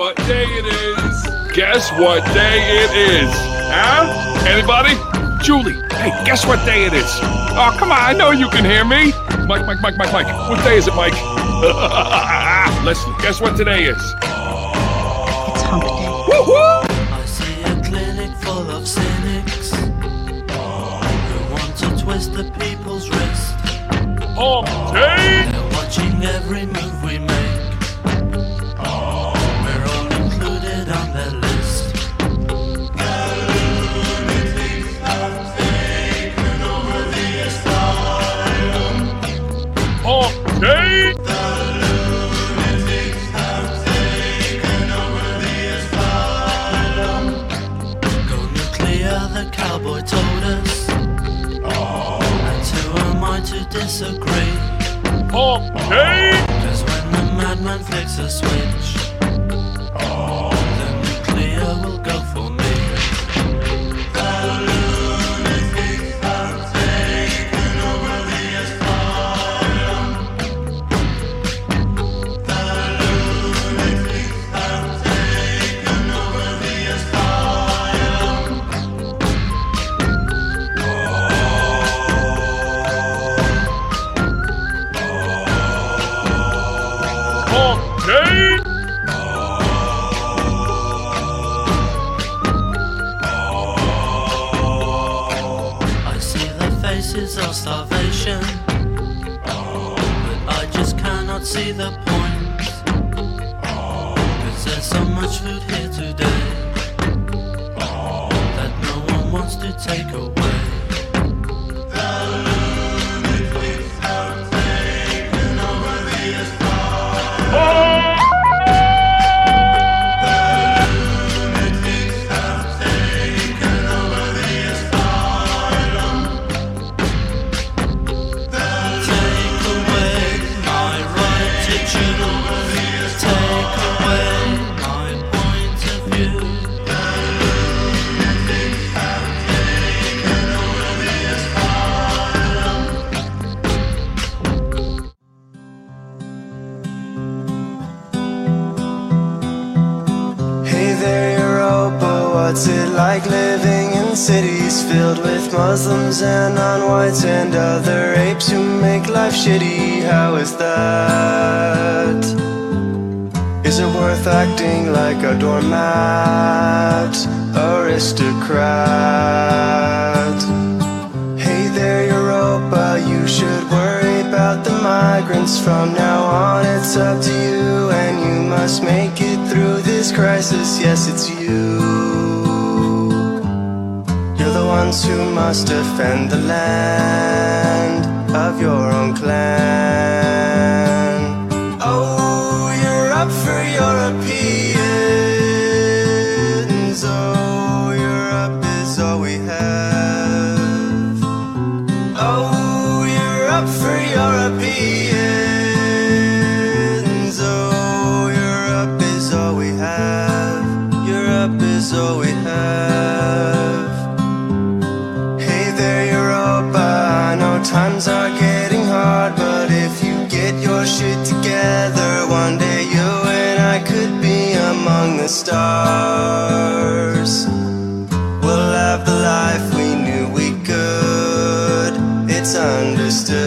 Guess what day it is? Guess what day it is? Huh? Anybody? Julie, hey, guess what day it is? Oh, come on, I know you can hear me. Mike, Mike, Mike, Mike, Mike. What day is it, Mike? Listen, guess what today is? It's hump day. Woo-hoo! I see a clinic full of cynics who want to twist the people's wrist. Hump day! They're watching every move we make. Disagree? Hump day! Cause when the madman flicks a switch, see the aristocrat? Hey there, Europa, you should worry about the migrants from now on. It's up to you, and you must make it through this crisis. Yes, it's you. You're the ones who must defend the land of your own clan. Stars. We'll have the life we knew we could. It's understood.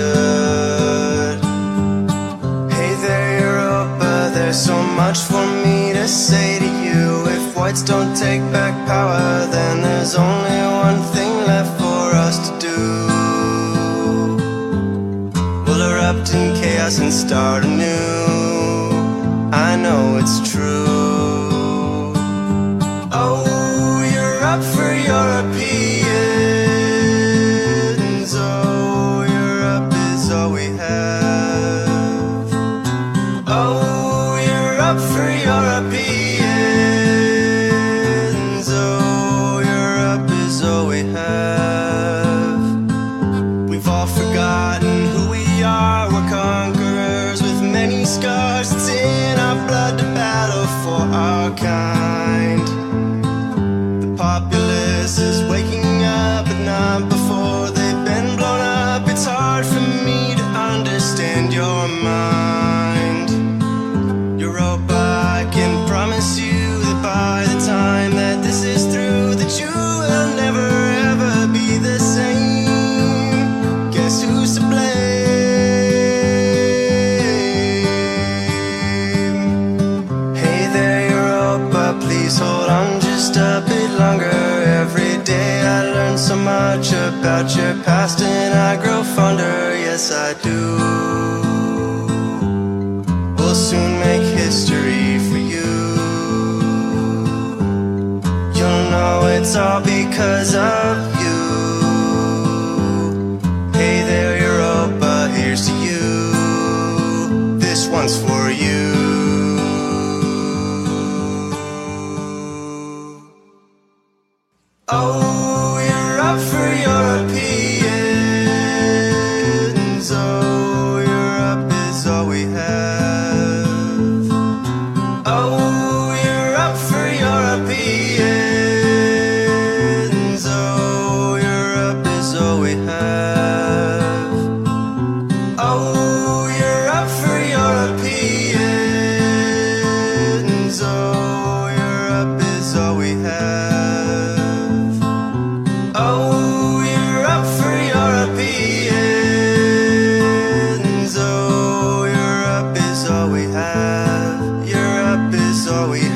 Hey there, Europa. There's so much for me to say to you. If whites don't take back power, then there's only one thing left for us to do. We'll erupt in chaos and start anew. I know it's true. about your past and I grow fonder, yes I do. We'll soon make history for you. You'll know it's all because of We.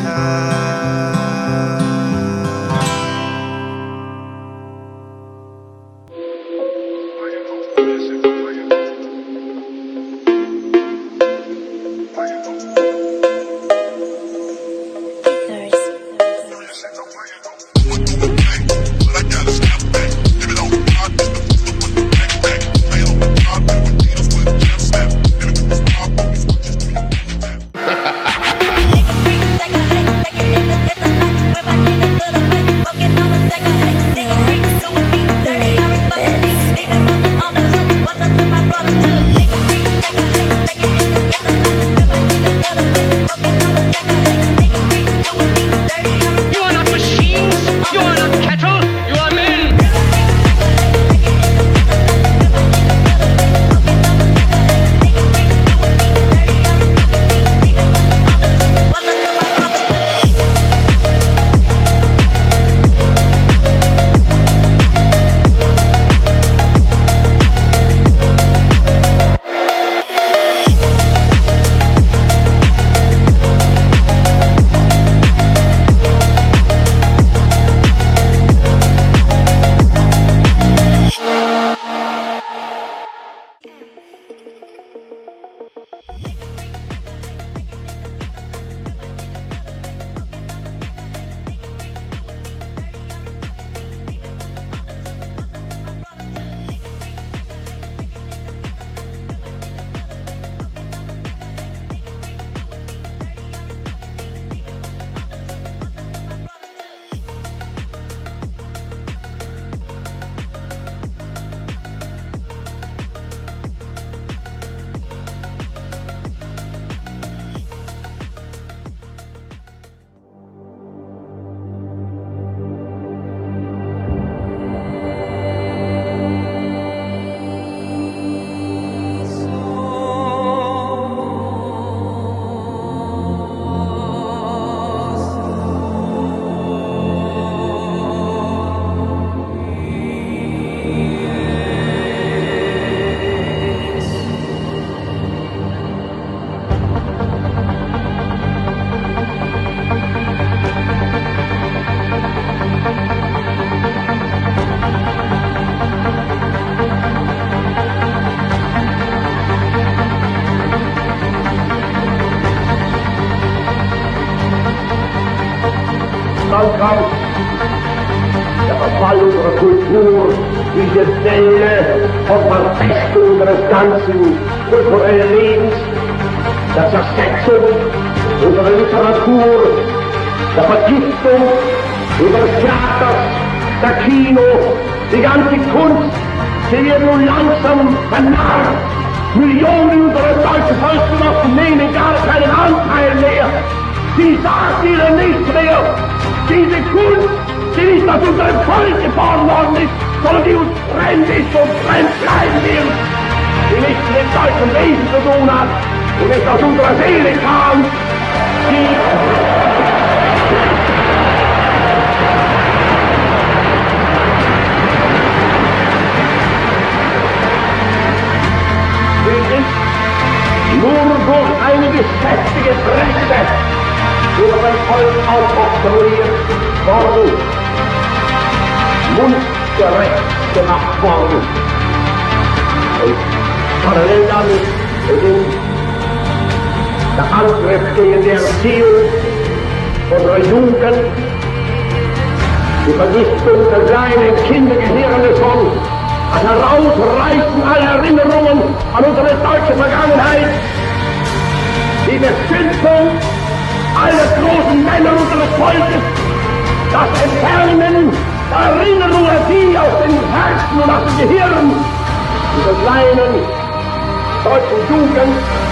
durch einige heftige Brände über sein Volk aufoktroyiert worden, mundgerecht gemacht worden. Und parallel damit beginnt der Angriff gegen die Erziehung unserer Jugend, die Vernichtung der kleinen Kindergehirne von ein Herausreißen aller Erinnerungen an unsere deutsche Vergangenheit die Beschimpfung aller großen Männer unseres Volkes, das Entfernen der Erinnerung an sie aus den Herzen und aus dem Gehirn dieser kleinen deutschen Jugend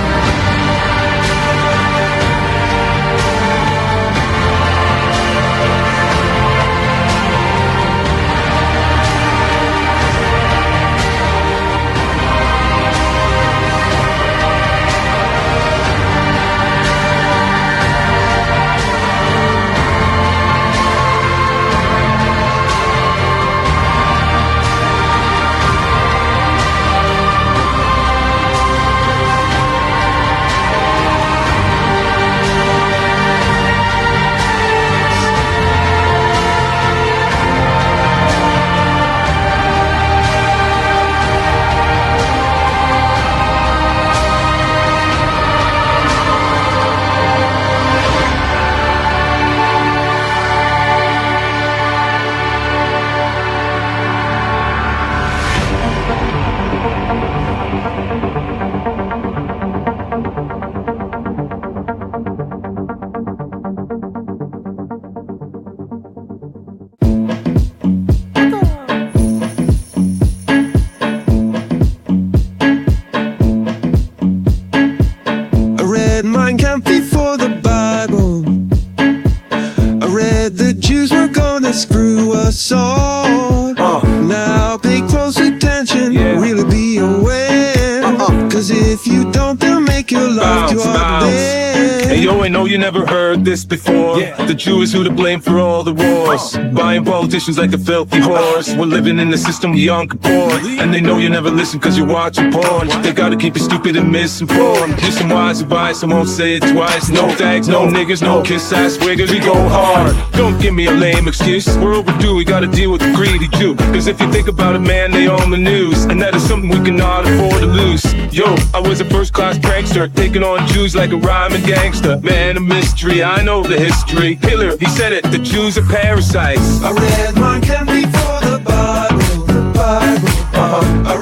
this before. Yeah. The Jew is who to blame for all the wars. Buying politicians like a filthy horse. We're living in the system young born. And they know you never listen cause you're watching porn. They gotta keep you stupid and misinformed. Here's some wise advice, I won't say it twice. No thanks, no niggas, no kiss ass wiggers. We go hard. Don't give me a lame excuse. We're overdue, we gotta deal with the greedy Jew. Cause if you think about it, man, they own the news. And that is something we cannot afford to lose. Yo, I was a first class prankster, taking on Jews like a rhyming gangster. Man, a mystery, I know the history. Hitler, he said it, the Jews are parasites. I read Mein Kampf before the Bible, the Bible. Uh-huh.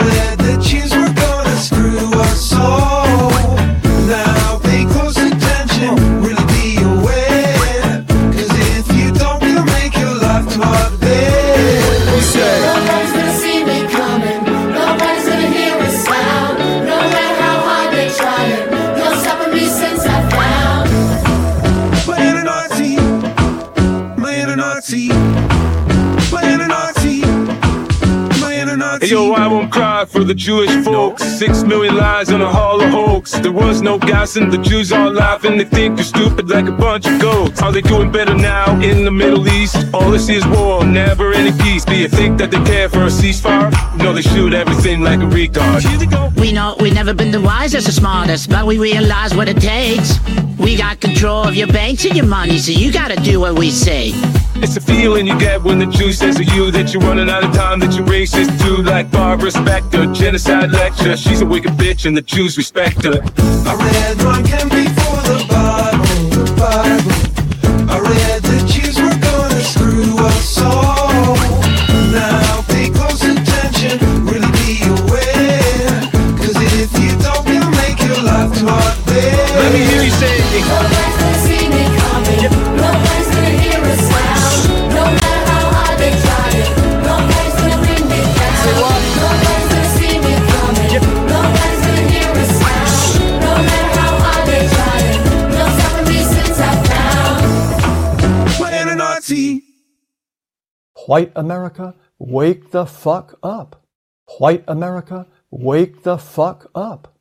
Jewish folks. Six million lies on a hollow hoax. There was no gas and the Jews all laughing. They think you're stupid like a bunch of goats. Are they doing better now in the Middle East? All they see is war, never any peace. Do you think that they care for a ceasefire? No, they shoot everything like a retard. We know we've never been the wisest or smartest, but we realize what it takes. We got control of your banks and your money, so you gotta do what we say. It's a feeling you get when the Jew says to you that you're running out of time, that you're racist too, like Barbara Spectre. Genocide lecture, she's a wicked bitch and the Jews respect her. I read Mein Kampf before the Bible, the Bible. White America, wake the fuck up. White America, wake the fuck up.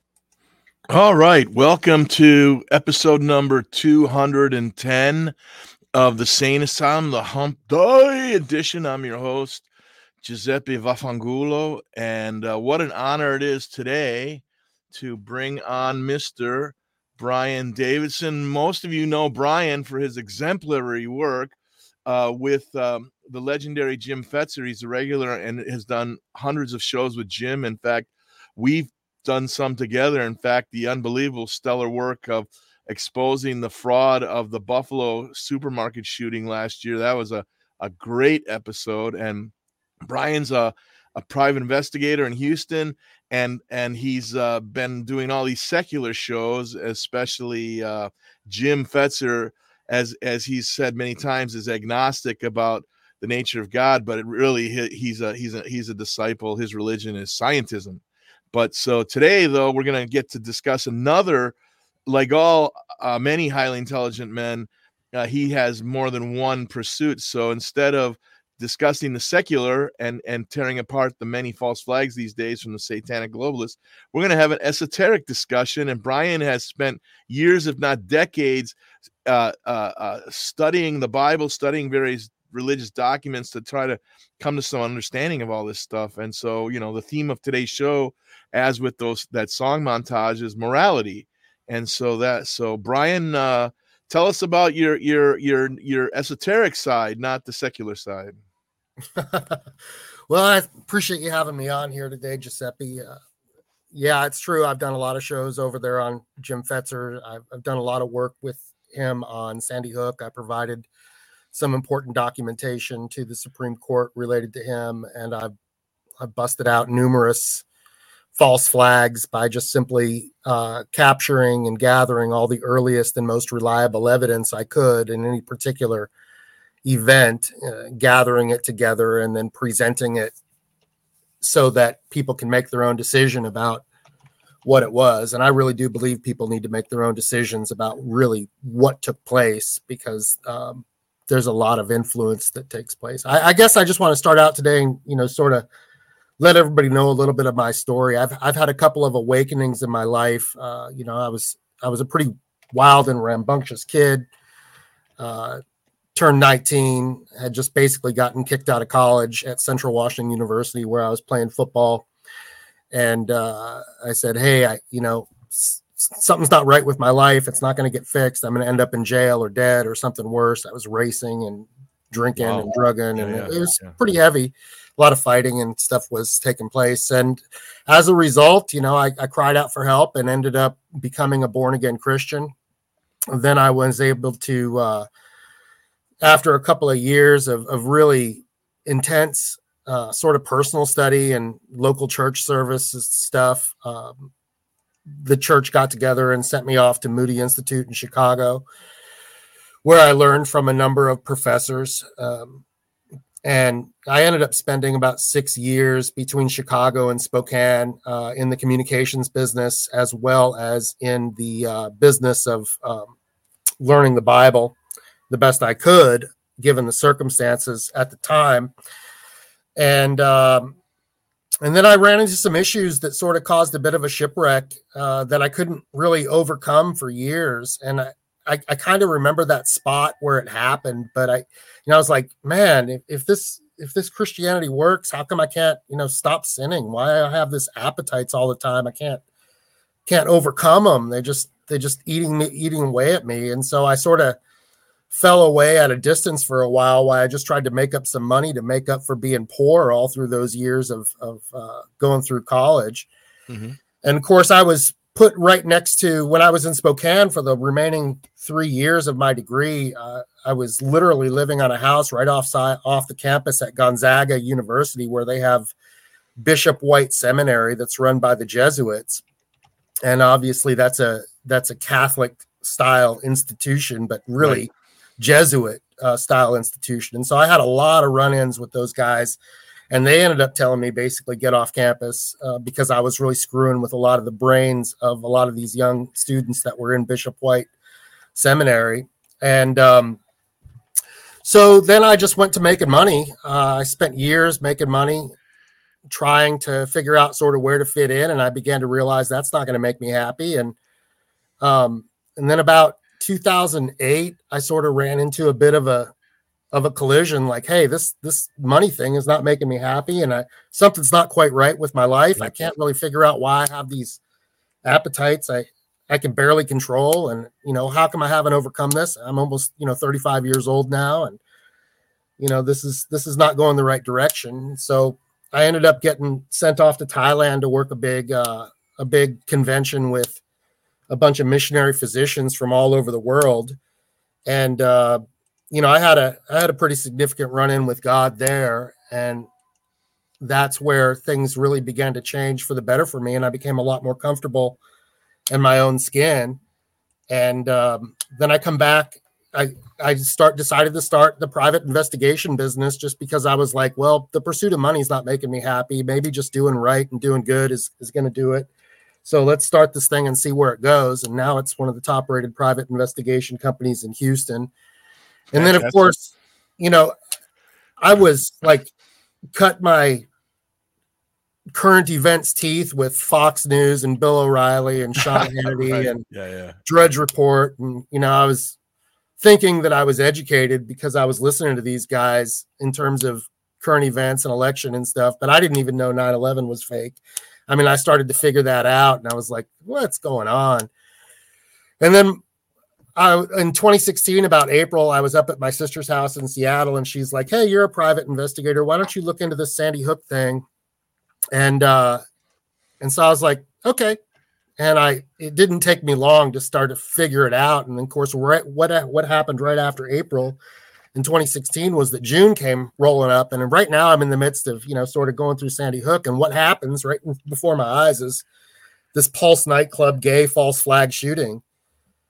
All right. Welcome to episode number 210 of the Sane Asylum, the Hump Day edition. I'm your host, Giuseppe Vaffangulo. And uh, what an honor it is today to bring on Mr. Brian Davidson. Most of you know Brian for his exemplary work uh, with um, the legendary Jim Fetzer. He's a regular and has done hundreds of shows with Jim. In fact, we've done some together. In fact, the unbelievable stellar work of exposing the fraud of the Buffalo supermarket shooting last year. That was a, a great episode. And Brian's a, a private investigator in Houston, and and he's uh, been doing all these secular shows, especially uh, Jim Fetzer, as as he's said many times, is agnostic about the nature of God, but it really he, he's a he's a he's a disciple. His religion is scientism. But so today, though, we're to get to discuss another, like all uh, many highly intelligent men, uh, he has more than one pursuit. So instead of discussing the secular and and tearing apart the many false flags these days from the satanic globalists, we're going to have an esoteric discussion. And Brian has spent years, if not decades, uh, uh, uh, studying the Bible, studying various religious documents to try to come to some understanding of all this stuff. And so, you know, the theme of today's show, as with those that song montage, is morality. And so that so Brian, uh, tell us about your your your your esoteric side, not the secular side. well, I appreciate you having me on here today, Giuseppe. Uh, yeah, it's true. I've done a lot of shows over there on Jim Fetzer. I've, I've done a lot of work with him on Sandy Hook. I provided some important documentation to the Supreme Court related to him, and I've I've busted out numerous false flags by just simply uh, capturing and gathering all the earliest and most reliable evidence I could in any particular event, uh, gathering it together and then presenting it so that people can make their own decision about what it was. And I really do believe people need to make their own decisions about really what took place because um, there's a lot of influence that takes place. I, I guess I just want to start out today and you know sort of let everybody know a little bit of my story. I've I've had a couple of awakenings in my life. Uh, you know, I was I was a pretty wild and rambunctious kid. Uh, turned 19, had just basically gotten kicked out of college at Central Washington University where I was playing football. And uh, I said, "Hey, I you know." Something's not right with my life. It's not going to get fixed. I'm going to end up in jail or dead or something worse. I was racing and drinking wow. and drugging, yeah, and yeah, it was yeah. pretty heavy. A lot of fighting and stuff was taking place. And as a result, you know, I, I cried out for help and ended up becoming a born again Christian. then I was able to, uh, after a couple of years of, of really intense uh, sort of personal study and local church services stuff, um, the church got together and sent me off to Moody Institute in Chicago, where I learned from a number of professors. Um, and I ended up spending about six years between Chicago and Spokane uh, in the communications business, as well as in the uh, business of um, learning the Bible the best I could, given the circumstances at the time. And um, and then I ran into some issues that sort of caused a bit of a shipwreck uh, that I couldn't really overcome for years. And I, I, I kind of remember that spot where it happened, but I, you know, I was like, man, if, if this if this Christianity works, how come I can't, you know, stop sinning? Why I have this appetites all the time? I can't can't overcome them. They just they just eating me eating away at me. And so I sort of fell away at a distance for a while while I just tried to make up some money to make up for being poor all through those years of, of uh, going through college. Mm-hmm. And of course, I was put right next to when I was in Spokane for the remaining three years of my degree. Uh, I was literally living on a house right off side, off the campus at Gonzaga University, where they have Bishop White Seminary that's run by the Jesuits, and obviously that's a that's a Catholic style institution, but really. Right Jesuit uh, style institution. And so I had a lot of run ins with those guys. And they ended up telling me basically get off campus uh, because I was really screwing with a lot of the brains of a lot of these young students that were in Bishop White Seminary. And um, so then I just went to making money. Uh, I spent years making money, trying to figure out sort of where to fit in. And I began to realize that's not going to make me happy. And um, and then about 2008 i sort of ran into a bit of a of a collision like hey this this money thing is not making me happy and i something's not quite right with my life. I can't really figure out why i have these appetites i i can barely control and you know how come i haven't overcome this? I'm almost you know 35 years old now and you know, this is this is not going the right direction. So I ended up getting sent off to Thailand to work a big uh, a big convention with a bunch of missionary physicians from all over the world, and uh, you know, I had a I had a pretty significant run in with God there, and that's where things really began to change for the better for me, and I became a lot more comfortable in my own skin. And um, then I come back. I I start decided to start the private investigation business just because I was like, well, the pursuit of money is not making me happy. Maybe just doing right and doing good is is going to do it. So let's start this thing and see where it goes. And now it's one of the top rated private investigation companies in Houston. And then, of course, you know, I was like, cut my current events teeth with Fox News and Bill O'Reilly and Sean Hannity Right. and Yeah, yeah. Drudge Report. And, you know, I was thinking that I was educated because I was listening to these guys in terms of current events and election and stuff, but I didn't even know 9 11 was fake. I mean, I started to figure that out and I was like, what's going on? And then I, in 2016, about April, I was up at my sister's house in Seattle and she's like, Hey, you're a private investigator. Why don't you look into this Sandy Hook thing? And, uh, and so I was like, okay. And I, it didn't take me long to start to figure it out. And of course, right, what, what happened right after April in 2016 was that June came rolling up. And right now I'm in the midst of, you know, sort of going through Sandy Hook. And what happens right before my eyes is this Pulse nightclub gay false flag shooting.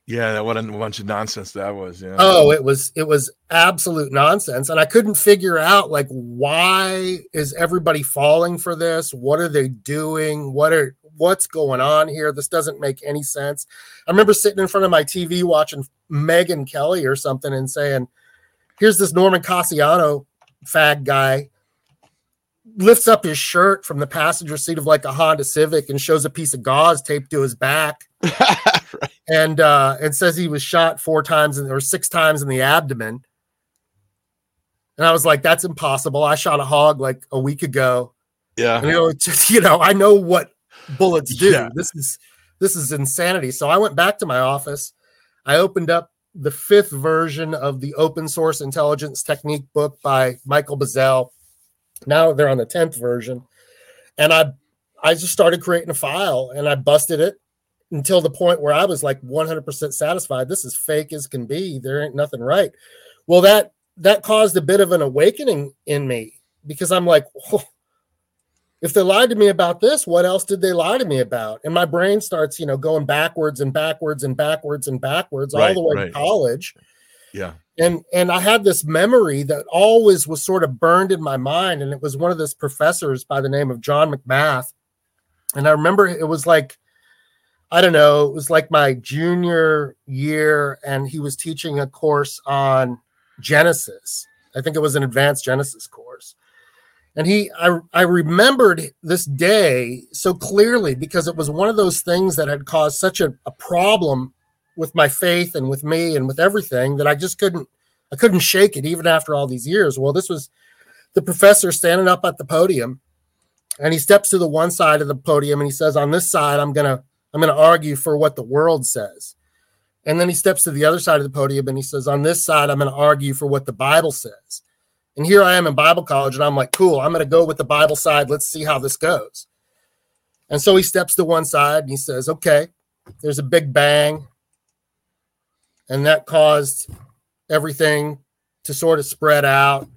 Yeah, that what a bunch of nonsense that was. Yeah. Oh, it was it was absolute nonsense, and I couldn't figure out like why is everybody falling for this? What are they doing? What are what's going on here? This doesn't make any sense. I remember sitting in front of my TV watching Megyn Kelly or something and saying, "Here's this Norman Casiano fag guy." lifts up his shirt from the passenger seat of like a Honda Civic and shows a piece of gauze taped to his back. And uh and says he was shot four times in, or six times in the abdomen. And i was like that's impossible. I shot a hog like a week ago. Yeah. and, you know just, you know i know what bullets do. Yeah. this is this is insanity. So i went back to my office. I opened up the fifth version of the open source intelligence technique book by michael bazzell. Now they're on the 10th version. And i i just started creating a file and i busted it until the point where i was like 100% satisfied. This is fake as can be. There ain't nothing right. Well that that caused a bit of an awakening in me because i'm like "Whoa, if they lied to me about this what else did they lie to me about and my brain starts you know going backwards and backwards and backwards and backwards all the way right. to college Yeah. and and I had this memory that always was sort of burned in my mind, and it was one of this professors by the name of John McMath, and I remember it was like, I don't know, it was like my junior year, and he was teaching a course on Genesis. I think it was an advanced Genesis course, and he I I remembered this day so clearly because it was one of those things that had caused such a, a problem with my faith and with me and with everything that I just couldn't I couldn't shake it even after all these years. Well, this was the professor standing up at the podium and he steps to the one side of the podium and he says, On this side, I'm gonna I'm gonna argue for what the world says. And then he steps to the other side of the podium and he says, On this side, I'm gonna argue for what the Bible says. And here I am in Bible college, and I'm like, cool, I'm gonna go with the Bible side. Let's see how this goes. And so he steps to one side and he says, Okay, there's a big bang and that caused everything to sort of spread out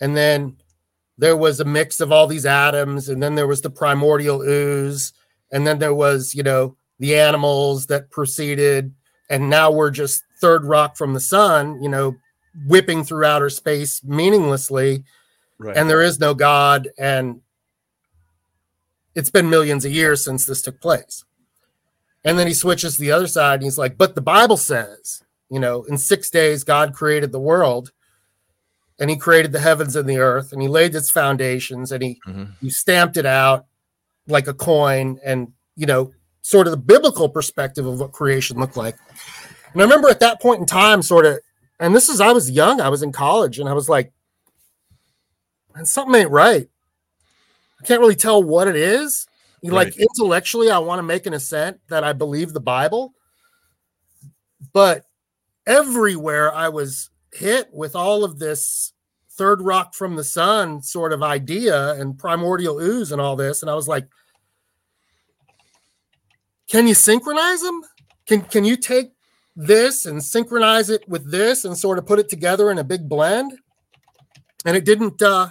and then there was a mix of all these atoms and then there was the primordial ooze and then there was you know the animals that proceeded and now we're just third rock from the sun you know whipping through outer space meaninglessly Right. and there is no god and it's been millions of years since this took place and then he switches to the other side and he's like, but the Bible says, you know, in six days, God created the world and he created the heavens and the earth and he laid its foundations and he, Mhm. he stamped it out like a coin and, you know, sort of the biblical perspective of what creation looked like. And I remember at that point in time, sort of, and this is, I was young, I was in college and I was like, and something ain't right. I can't really tell what it is. You like intellectually, I want to make an assent that I believe the Bible, but everywhere I was hit with all of this third rock from the sun sort of idea and primordial ooze and all this. And I was like, can you synchronize them? Can can you take this and synchronize it with this and sort of put it together in a big blend? And it didn't uh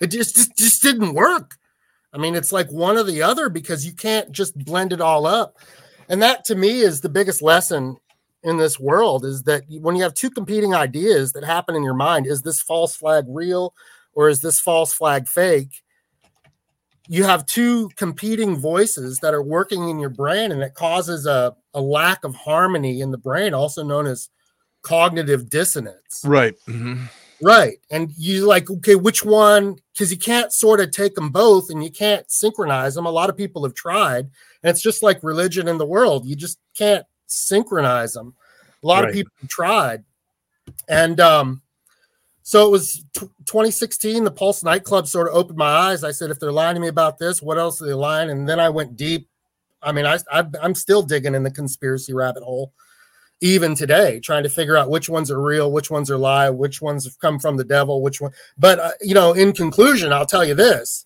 it just just, just didn't work. I mean, it's like one or the other because you can't just blend it all up. And that to me is the biggest lesson in this world is that when you have two competing ideas that happen in your mind, is this false flag real or is this false flag fake? You have two competing voices that are working in your brain and it causes a, a lack of harmony in the brain, also known as cognitive dissonance. Right. Mhm. Right. And you like, okay, which one? Because you can't sort of take them both and you can't synchronize them. A lot of people have tried. And it's just like religion in the world. You just can't synchronize them. A lot Right. of people have tried. And um, so it was t- 2016. The Pulse nightclub sort of opened my eyes. I said, if they're lying to me about this, what else are they lying? And then I went deep. I mean, I, I I'm still digging in the conspiracy rabbit hole even today trying to figure out which ones are real which ones are lie which ones have come from the devil which one but uh, you know in conclusion i'll tell you this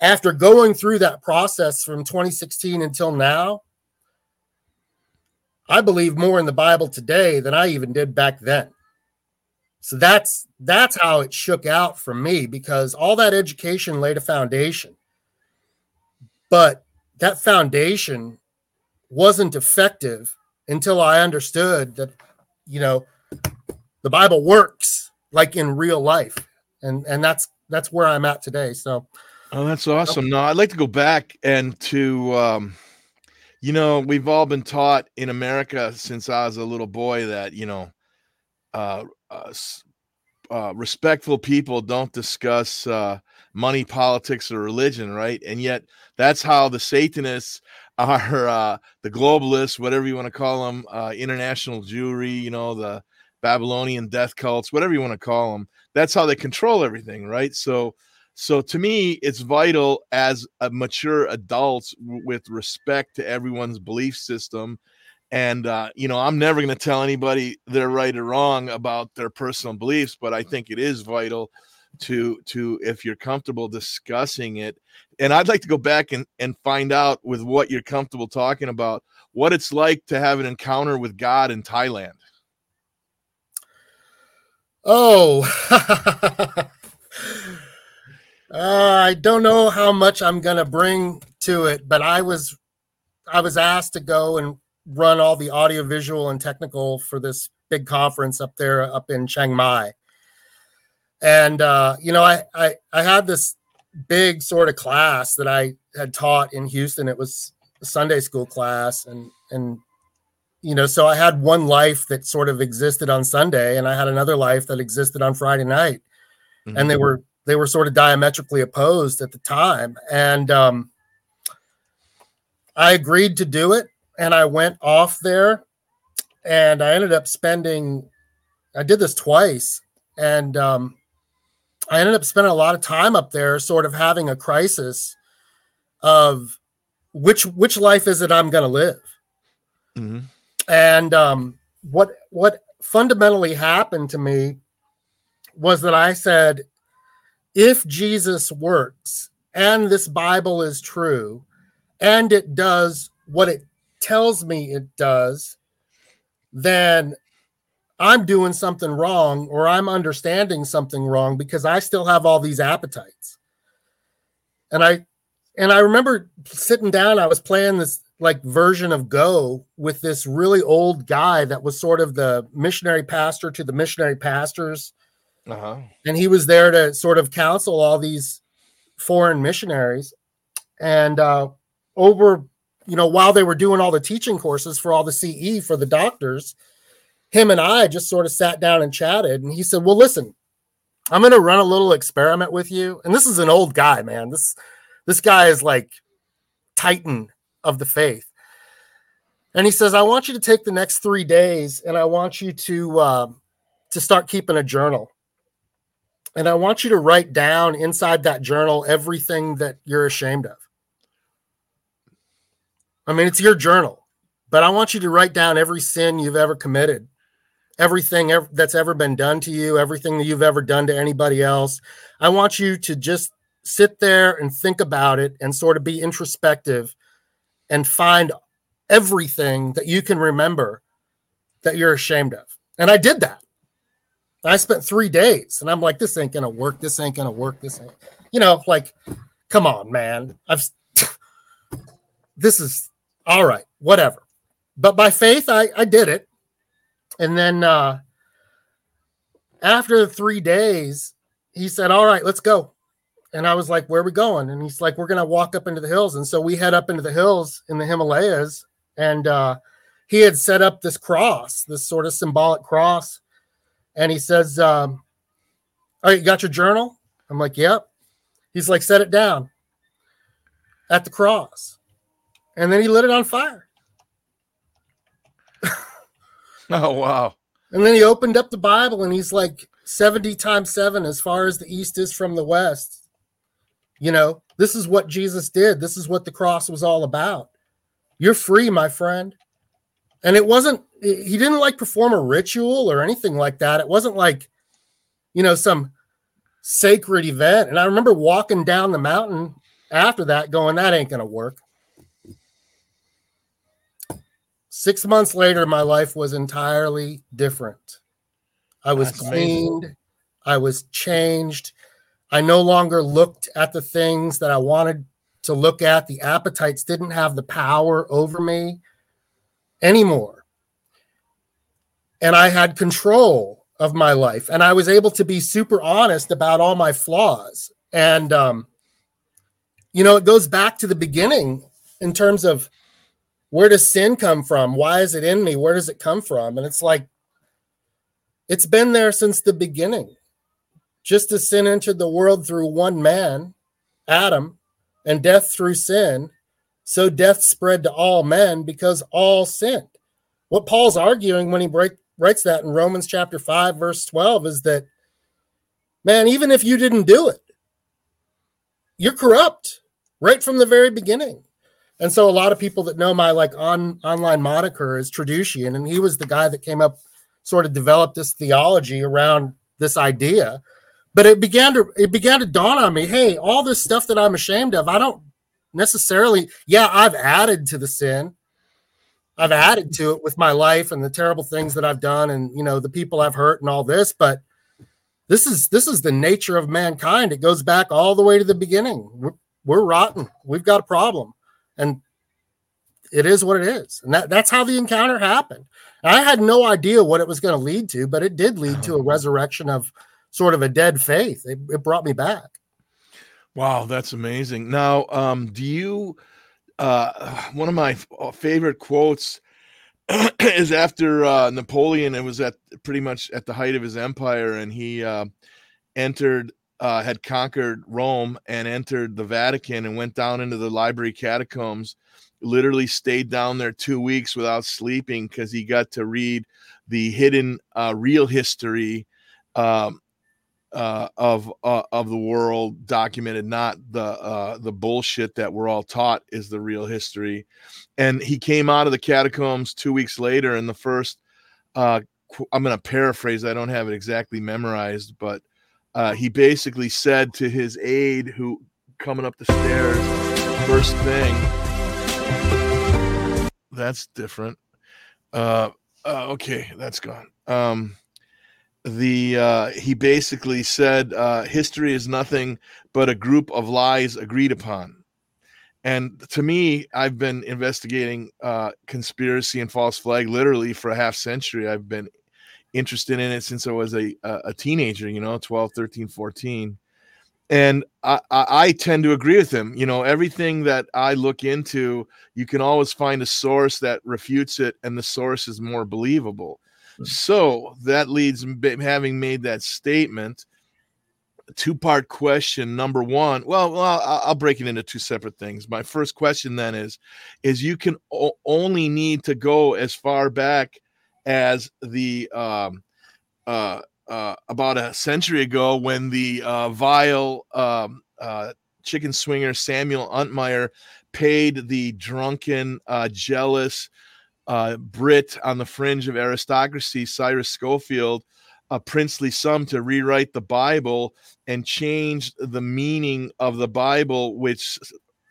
after going through that process from 2016 until now i believe more in the bible today than i even did back then so that's that's how it shook out for me because all that education laid a foundation but that foundation wasn't effective until I understood that, you know, the Bible works like in real life, and and that's that's where I'm at today. So, Oh, that's awesome. No, I'd like to go back and to, um, you know, we've all been taught in America since I was a little boy that, you know, uh, uh, uh, respectful people don't discuss uh, money, politics, or religion, right? And yet, that's how the Satanists are, uh, the globalists, whatever you want to call them, uh, international Jewry, you know, the Babylonian death cults, whatever you want to call them. That's how they control everything, right? So, so to me, it's vital as a mature adults with respect to everyone's belief system. And uh, you know, I'm never going to tell anybody they're right or wrong about their personal beliefs, but I think it is vital to to if you're comfortable discussing it. And I'd like to go back and and find out with what you're comfortable talking about, what it's like to have an encounter with God in Thailand. oh, uh, I don't know how much I'm gonna bring to it, but I was I was asked to go and run all the audio, visual, and technical for this big conference up there up in Chiang Mai. And uh, you know, I, I I had this big sort of class that I had taught in Houston. It was a Sunday school class, and and you know, so I had one life that sort of existed on Sunday, and I had another life that existed on Friday night, and they were they were sort of diametrically opposed at the time, and um, I agreed to do it, and I went off there, and I ended up spending. I did this twice, and um, I ended up spending a lot of time up there, sort of having a crisis of which which life is it I'm going to live Mhm. and um, what what fundamentally happened to me was that I said, if Jesus works and this Bible is true, and it does what it tells me it does, then I'm doing something wrong or I'm understanding something wrong because I still have all these appetites. And I and I remember sitting down, I was playing this like version of Go with this really old guy that was sort of the missionary pastor to the missionary pastors. Uh-huh. And he was there to sort of counsel all these foreign missionaries. And uh, over, you know, while they were doing all the teaching courses for all the CE for the doctors, him and I just sort of sat down and chatted. And he said, Well, listen, I'm going to run a little experiment with you. And this is an old guy, man. This this guy is like titan of the faith. And he says, I want you to take the next three days and I want you to uh, to start keeping a journal. And I want you to write down inside that journal everything that you're ashamed of. I mean, it's your journal, but I want you to write down every sin you've ever committed everything ev- that's ever been done to you, everything that you've ever done to anybody else. I want you to just sit there and think about it and sort of be introspective and find everything that you can remember that you're ashamed of. And I did that. I spent three days and I'm like, this ain't gonna work. This ain't gonna work. This ain't, you know, like, come on, man. I've, this is all right, whatever. But by faith, I, I did it. And then uh, after three days, he said, all right, let's go. And I was like, where are we going? And he's like, we're going to walk up into the hills. And so we head up into the hills in the Himalayas. And uh, he had set up this cross, this sort of symbolic cross. And he says, um, all right, you got your journal? I'm like, yep. He's like, set it down at the cross. And then he lit it on fire. Oh wow. And then he opened up the Bible and he's like 70 times 7 as far as the east is from the west. You know, this is what Jesus did. This is what the cross was all about. You're free, my friend. And it wasn't he didn't like perform a ritual or anything like that. It wasn't like you know some sacred event. And I remember walking down the mountain after that going that ain't going to work. Six months later, my life was entirely different. I was That's amazing. cleaned. I was changed. I no longer looked at the things that I wanted to look at. The appetites didn't have the power over me anymore. And I had control of my life. And I was able to be super honest about all my flaws. And, um, you know, it goes back to the beginning in terms of where does sin come from? Why is it in me? Where does it come from? And it's like, it's been there since the beginning. Just as sin entered the world through one man, Adam, and death through sin, so death spread to all men because all sinned. What Paul's arguing when he break, writes that in Romans chapter 5, verse 12 is that, man, even if you didn't do it, you're corrupt right from the very beginning. And so a lot of people that know my like on online moniker is Traducian, and he was the guy that came up, sort of developed this theology around this idea. But it began to it began to dawn on me, hey, all this stuff that I'm ashamed of, I don't necessarily, yeah, I've added to the sin. I've added to it with my life and the terrible things that I've done and you know the people I've hurt and all this, but this is this is the nature of mankind. It goes back all the way to the beginning. We're, we're rotten. We've got a problem and it is what it is and that, that's how the encounter happened i had no idea what it was going to lead to but it did lead to a resurrection of sort of a dead faith it, it brought me back Wow, that's amazing. Now, um, do you? Uh, one of my uh, favorite quotes is after uh, Napoleon. It was at pretty much at the height of his empire, and he uh, entered, uh, had conquered Rome, and entered the Vatican, and went down into the library catacombs. Literally stayed down there two weeks without sleeping because he got to read the hidden uh, real history um, uh, of uh, of the world documented, not the uh, the bullshit that we're all taught is the real history. And he came out of the catacombs two weeks later, and the first uh, I'm going to paraphrase. I don't have it exactly memorized, but uh, he basically said to his aide, who coming up the stairs, first thing. That's different. Uh, uh, okay, that's gone. Um, the uh, he basically said uh, history is nothing but a group of lies agreed upon. And to me, I've been investigating uh, conspiracy and false flag literally for a half century. I've been interested in it since I was a, a teenager, you know, 12, 13, 14. And I, I, I tend to agree with him. You know, everything that I look into, you can always find a source that refutes it, and the source is more believable. Hmm. So that leads, having made that statement, two part question. Number one, well, well, I'll, I'll break it into two separate things. My first question then is, is you can o- only need to go as far back as the um, uh, uh, about a century ago when the uh, vile um, uh, chicken swinger Samuel Untermyer paid the drunken, uh, jealous, uh, Brit on the fringe of aristocracy, Cyrus Scofield, a princely sum to rewrite the Bible and change the meaning of the Bible, which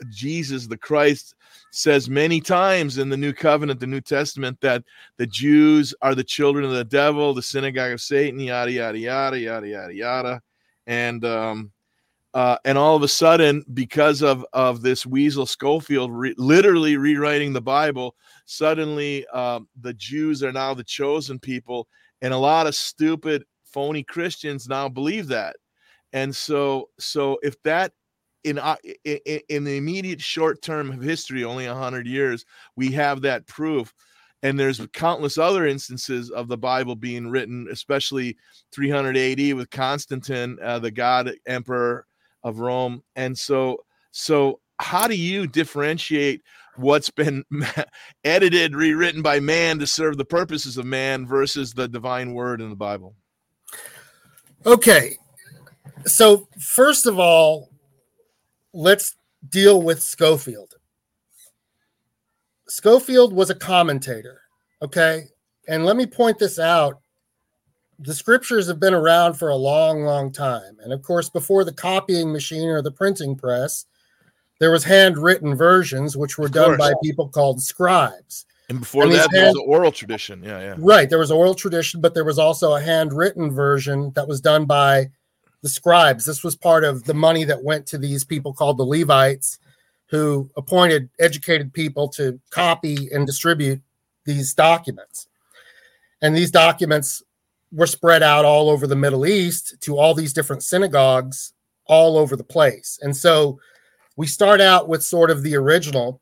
Jesus the Christ says many times in the New Covenant, the New Testament, that the Jews are the children of the devil, the synagogue of Satan, yada yada yada yada yada yada, and um, uh, and all of a sudden, because of of this weasel Scofield re- literally rewriting the Bible, suddenly um, the Jews are now the chosen people, and a lot of stupid, phony Christians now believe that. And so, so if that in uh, i- i- in the immediate short term of history, only a hundred years, we have that proof. And there's countless other instances of the Bible being written, especially 300 AD with Constantine, uh, the God Emperor of Rome. And so, so how do you differentiate what's been edited, rewritten by man to serve the purposes of man versus the divine word in the Bible? Okay. So, first of all, let's deal with Scofield. Scofield was a commentator. Okay. And let me point this out. The scriptures have been around for a long, long time. And of course, before the copying machine or the printing press, there was handwritten versions which were done by people called scribes. And before And that, there was hand- an oral tradition. Yeah, yeah. Right. There was oral tradition, but there was also a handwritten version that was done by the scribes. This was part of the money that went to these people called the Levites, who appointed educated people to copy and distribute these documents. And these documents were spread out all over the Middle East to all these different synagogues all over the place. And so we start out with sort of the original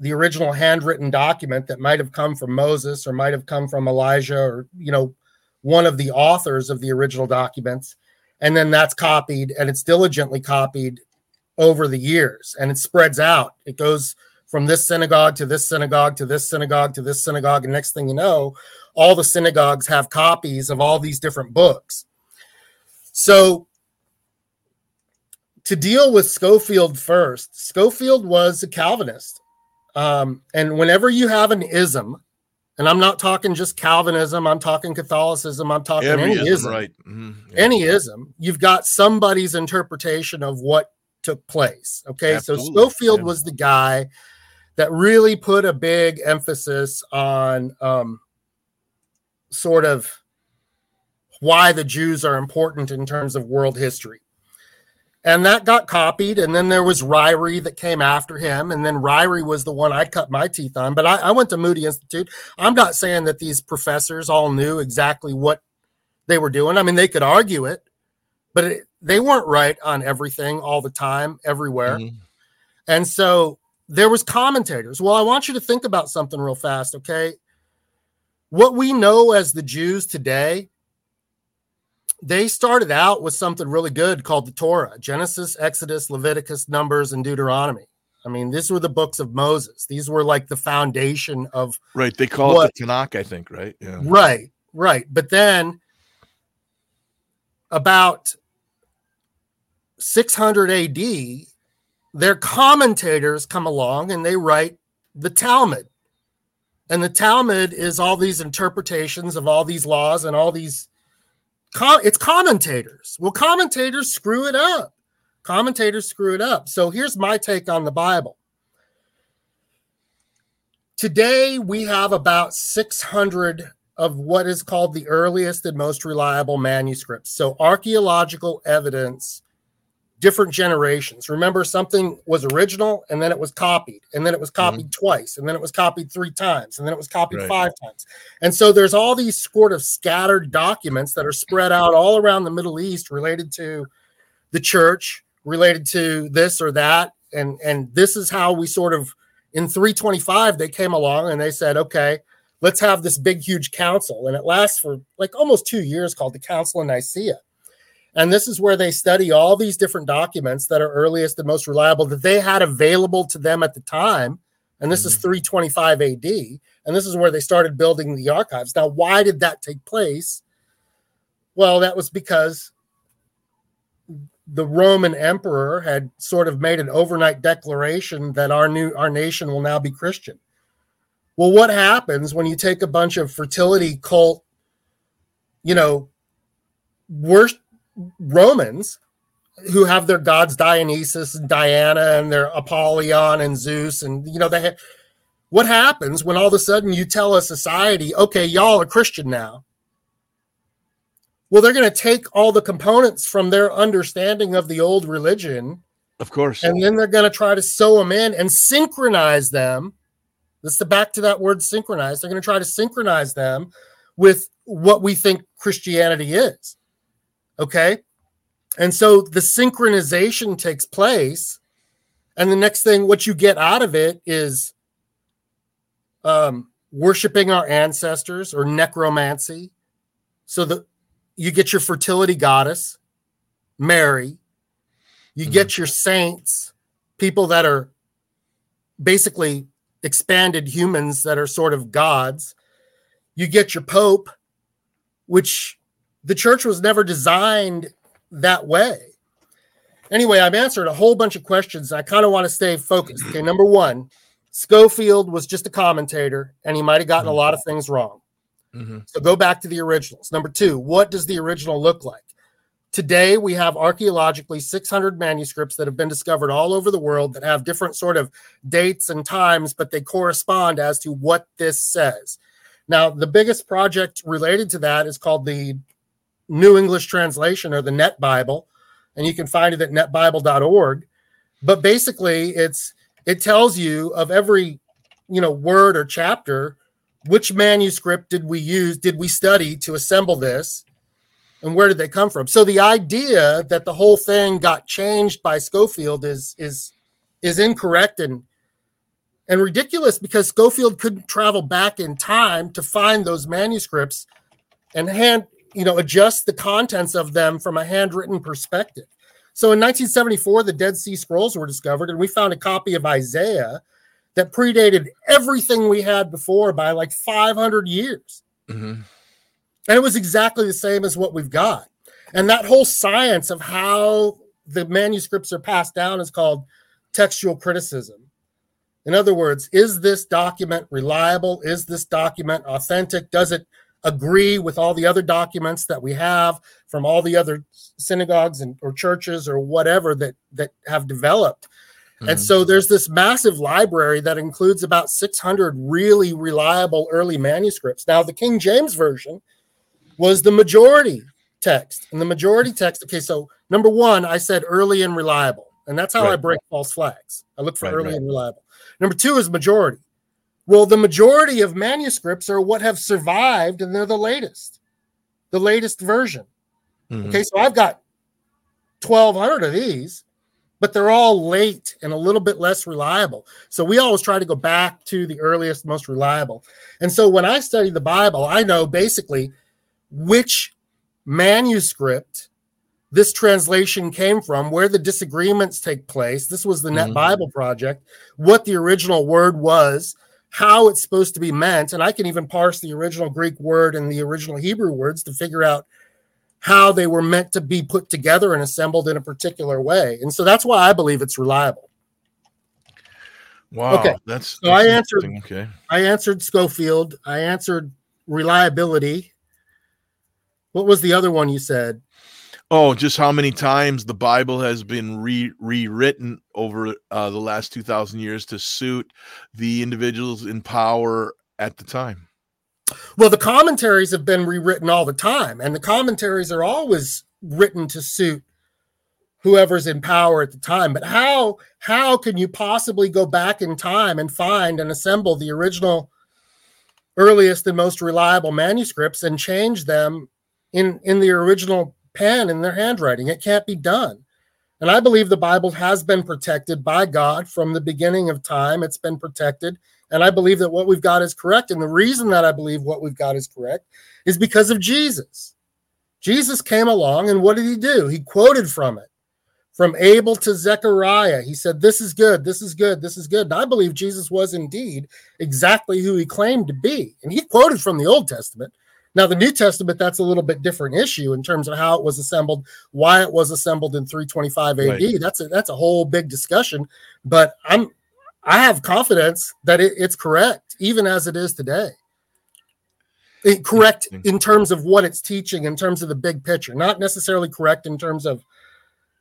the original handwritten document that might have come from Moses or might have come from Elijah or you know one of the authors of the original documents and then that's copied and it's diligently copied over the years and it spreads out. It goes from this synagogue to this synagogue to this synagogue to this synagogue. And next thing you know all the synagogues have copies of all these different books. So to deal with Scofield first, Scofield was a Calvinist. Um, and whenever you have an ism, and I'm not talking just Calvinism, I'm talking Catholicism, I'm talking Every any ism, right. Mhm, any ism, you've got somebody's interpretation of what took place. Okay. Absolutely, So Scofield yeah. was the guy that really put a big emphasis on um, sort of why the Jews are important in terms of world history. And that got copied. And then there was Ryrie that came after him. And then Ryrie was the one I cut my teeth on. But I, I went to Moody Institute. I'm not saying that these professors all knew exactly what they were doing. I mean, they could argue it, but it, they weren't right on everything all the time, everywhere. Mhm. And so there was commentators. Well, I want you to think about something real fast, okay? What we know as the Jews today, they started out with something really good called the Torah Genesis, Exodus, Leviticus, Numbers, and Deuteronomy. I mean, these were the books of Moses. These were like the foundation of Right. They call What- it the Tanakh, I think, right? Yeah. Right, right. But then about 600 AD, their commentators come along and they write the Talmud. And the Talmud is all these interpretations of all these laws and all these com- it's commentators. Well, commentators screw it up. Commentators screw it up. So here's my take on the Bible. Today, we have about 600 of what is called the earliest and most reliable manuscripts. So, archaeological evidence, different generations. Remember, something was original and then it was copied, and then it was mm-hmm. copied twice, and then it was copied three times, and then it was copied Right. five times. And so, there's all these sort of scattered documents that are spread out all around the Middle East related to the church, related to this or that. And, and this is how we sort of in 325 they came along and they said okay let's have this big huge council and it lasts for like almost two years called the council of nicaea and this is where they study all these different documents that are earliest and most reliable that they had available to them at the time. And this is mm-hmm. 325 ad and this is where they started building the archives. Now why did that take place? Well that was because the Roman emperor had sort of made an overnight declaration that our new our nation will now be Christian. Well, what happens when you take a bunch of fertility cult, you know, worst Romans who have their gods Dionysus and Diana and their Apollyon and Zeus and you know they ha- what happens when all of a sudden you tell a society, okay, y'all are Christian now? Well, they're going to take all the components from their understanding of the old religion Of course. and then they're going to try to sew them in and synchronize them. That's the back to that word synchronize. They're going to try to synchronize them with what we think Christianity is. Okay. And so the synchronization takes place. And the next thing, what you get out of it is um, worshiping our ancestors or necromancy. So that you get your fertility goddess, Mary, you get your saints, people that are basically expanded humans that are sort of gods. You get your pope, which the church was never designed that way. Anyway, I've answered a whole bunch of questions. I kind of want to stay focused. Okay, number one, Scofield was just a commentator and he might have gotten a lot of things wrong. Mhm. So go back to the originals. Number two, what does the original look like? Today, we have archaeologically 600 manuscripts that have been discovered all over the world that have different sort of dates and times, but they correspond as to what this says. Now, the biggest project related to that is called the New English Translation or the Net Bible, and you can find it at netbible.org. But basically, it's it tells you of every you know word or chapter which manuscript did we use did we study to assemble this and where did they come from so the idea that the whole thing got changed by scofield is is is incorrect and and ridiculous because scofield couldn't travel back in time to find those manuscripts and hand you know adjust the contents of them from a handwritten perspective so in 1974 the dead sea scrolls were discovered and we found a copy of isaiah that predated everything we had before by like 500 years Mhm. and it was exactly the same as what we've got. And that whole science of how the manuscripts are passed down is called textual criticism. In other words, is this document reliable? Is this document authentic? Does it agree with all the other documents that we have from all the other synagogues and or churches or whatever that that have developed? And so mm. there's this massive library that includes about 600 really reliable early manuscripts. Now, the King James Version was the majority text. And the majority text, okay, so number one, I said early and reliable. And that's how I break false flags. I look for Right, early right. and reliable. Number two is majority. Well, the majority of manuscripts are what have survived, and they're the latest, the latest version. Mhm. Okay, so I've got 1,200 of these, but they're all late and a little bit less reliable. So we always try to go back to the earliest, most reliable. And so when I study the Bible, I know basically which manuscript this translation came from, where the disagreements take place. This was the Net Mhm. Bible Project, what the original word was, how it's supposed to be meant. And I can even parse the original Greek word and the original Hebrew words to figure out how they were meant to be put together and assembled in a particular way. And so that's why I believe it's reliable. Wow. Okay. That's, So I answered. Okay. I answered Scofield. I answered reliability. What was the other one you said? Oh, just how many times the Bible has been re- rewritten over uh, the last 2,000 years to suit the individuals in power at the time. Well, the commentaries have been rewritten all the time, and the commentaries are always written to suit whoever's in power at the time. But how how can you possibly go back in time and find and assemble the original earliest and most reliable manuscripts and change them in in the original pen in their handwriting? It can't be done. And I believe the Bible has been protected by God from the beginning of time. It's been protected. And I believe that what we've got is correct. And the reason that I believe what we've got is correct is because of Jesus. Jesus came along, and what did he do? He quoted from it, from Abel to Zechariah. He said, This is good, this is good, this is good. And I believe Jesus was indeed exactly who he claimed to be. And he quoted from the Old Testament. Now, the New Testament, that's a little bit different issue in terms of how it was assembled, why it was assembled in 325 AD. Right. That's a that's a whole big discussion. But I'm I have confidence that it, it's correct, even as it is today. It- correct in terms of what it's teaching, in terms of the big picture, not necessarily correct in terms of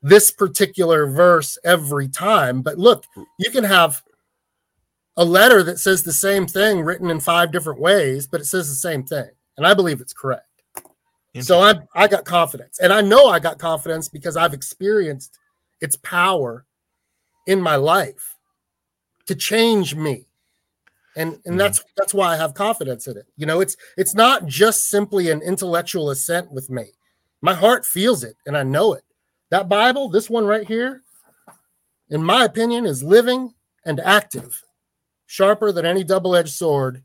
this particular verse every time. But look, you can have a letter that says the same thing written in five different ways, but it says the same thing. And I believe it's correct. So I I got confidence. And I know I got confidence because I've experienced its power in my life to change me. And and mm-hmm. that's that's why I have confidence in it. You know, it's it's not just simply an intellectual assent with me. My heart feels it and I know it. That Bible, this one right here, in my opinion, is living and active, sharper than any double-edged sword,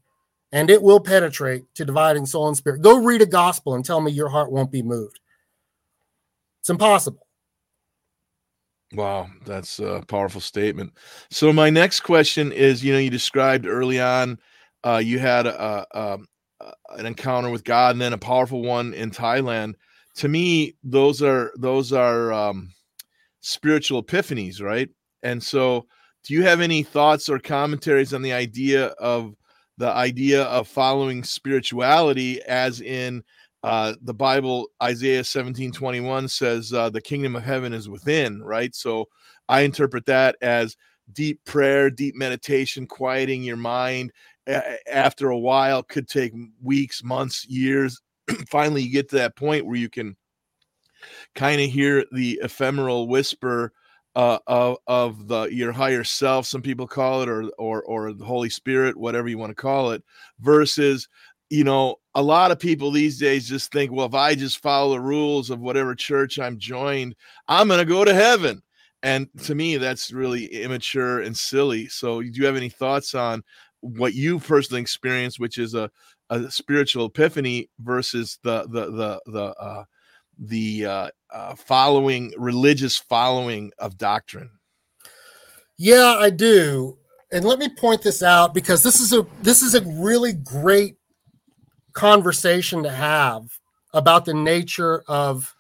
and it will penetrate to dividing soul and spirit. Go read a gospel and tell me your heart won't be moved. It's impossible. Wow, that's a powerful statement. So my next question is, you know, you described early on, uh, you had a, a, a, an encounter with God, and then a powerful one in Thailand. To me, those are those are um, spiritual epiphanies, right? And so, do you have any thoughts or commentaries on the idea of the idea of following spirituality, as in uh, the Bible, Isaiah 17 21 says, uh, the kingdom of heaven is within, right? So I interpret that as deep prayer, deep meditation, quieting your mind. A- after a while, could take weeks, months, years. Finally, you get to that point where you can kind of hear the ephemeral whisper uh, of of the your higher self. Some people call it, or or or the Holy Spirit, whatever you want to call it, versus you know, a lot of people these days just think, well, if I just follow the rules of whatever church I'm joined, I'm to go to heaven. And to me, that's really immature and silly. So, do you have any thoughts on what you personally experienced, which is a, a spiritual epiphany versus the the the the uh, the uh, uh, following religious following of doctrine? Yeah, I do. And let me point this out because this is a this is a really great conversation to have about the nature of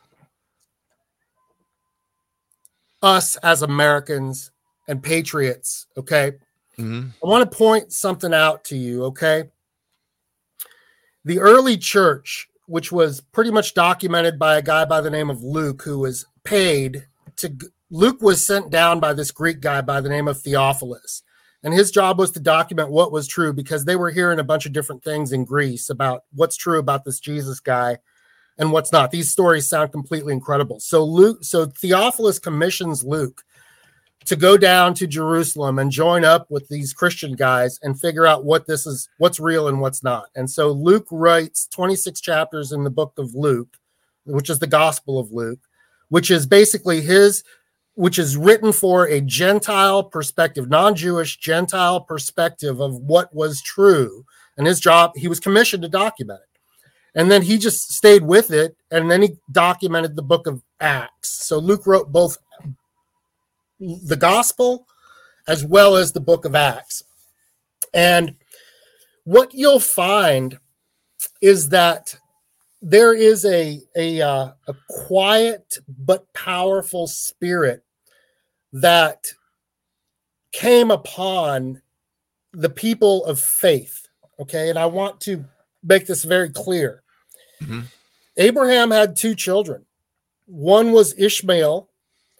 us as Americans and patriots, okay? Mhm. I want to point something out to you, okay? The early church, which was pretty much documented by a guy by the name of Luke, who was paid to, Luke was sent down by this Greek guy by the name of Theophilus. And his job was to document what was true because they were hearing a bunch of different things in Greece about what's true about this Jesus guy and what's not. These stories sound completely incredible. So Luke, so Theophilus commissions Luke to go down to Jerusalem and join up with these Christian guys and figure out what this is, what's real and what's not. And so Luke writes 26 chapters in the book of Luke, which is the Gospel of Luke, which is basically his, which is written for a Gentile perspective, non Jewish Gentile perspective of what was true. And his job, he was commissioned to document it. And then he just stayed with it. And then he documented the book of Acts. So Luke wrote both the gospel as well as the book of Acts. And what you'll find is that there is a a, uh, a quiet but powerful spirit that came upon the people of faith. Okay, and I want to make this very clear. Abraham had two children. One was Ishmael,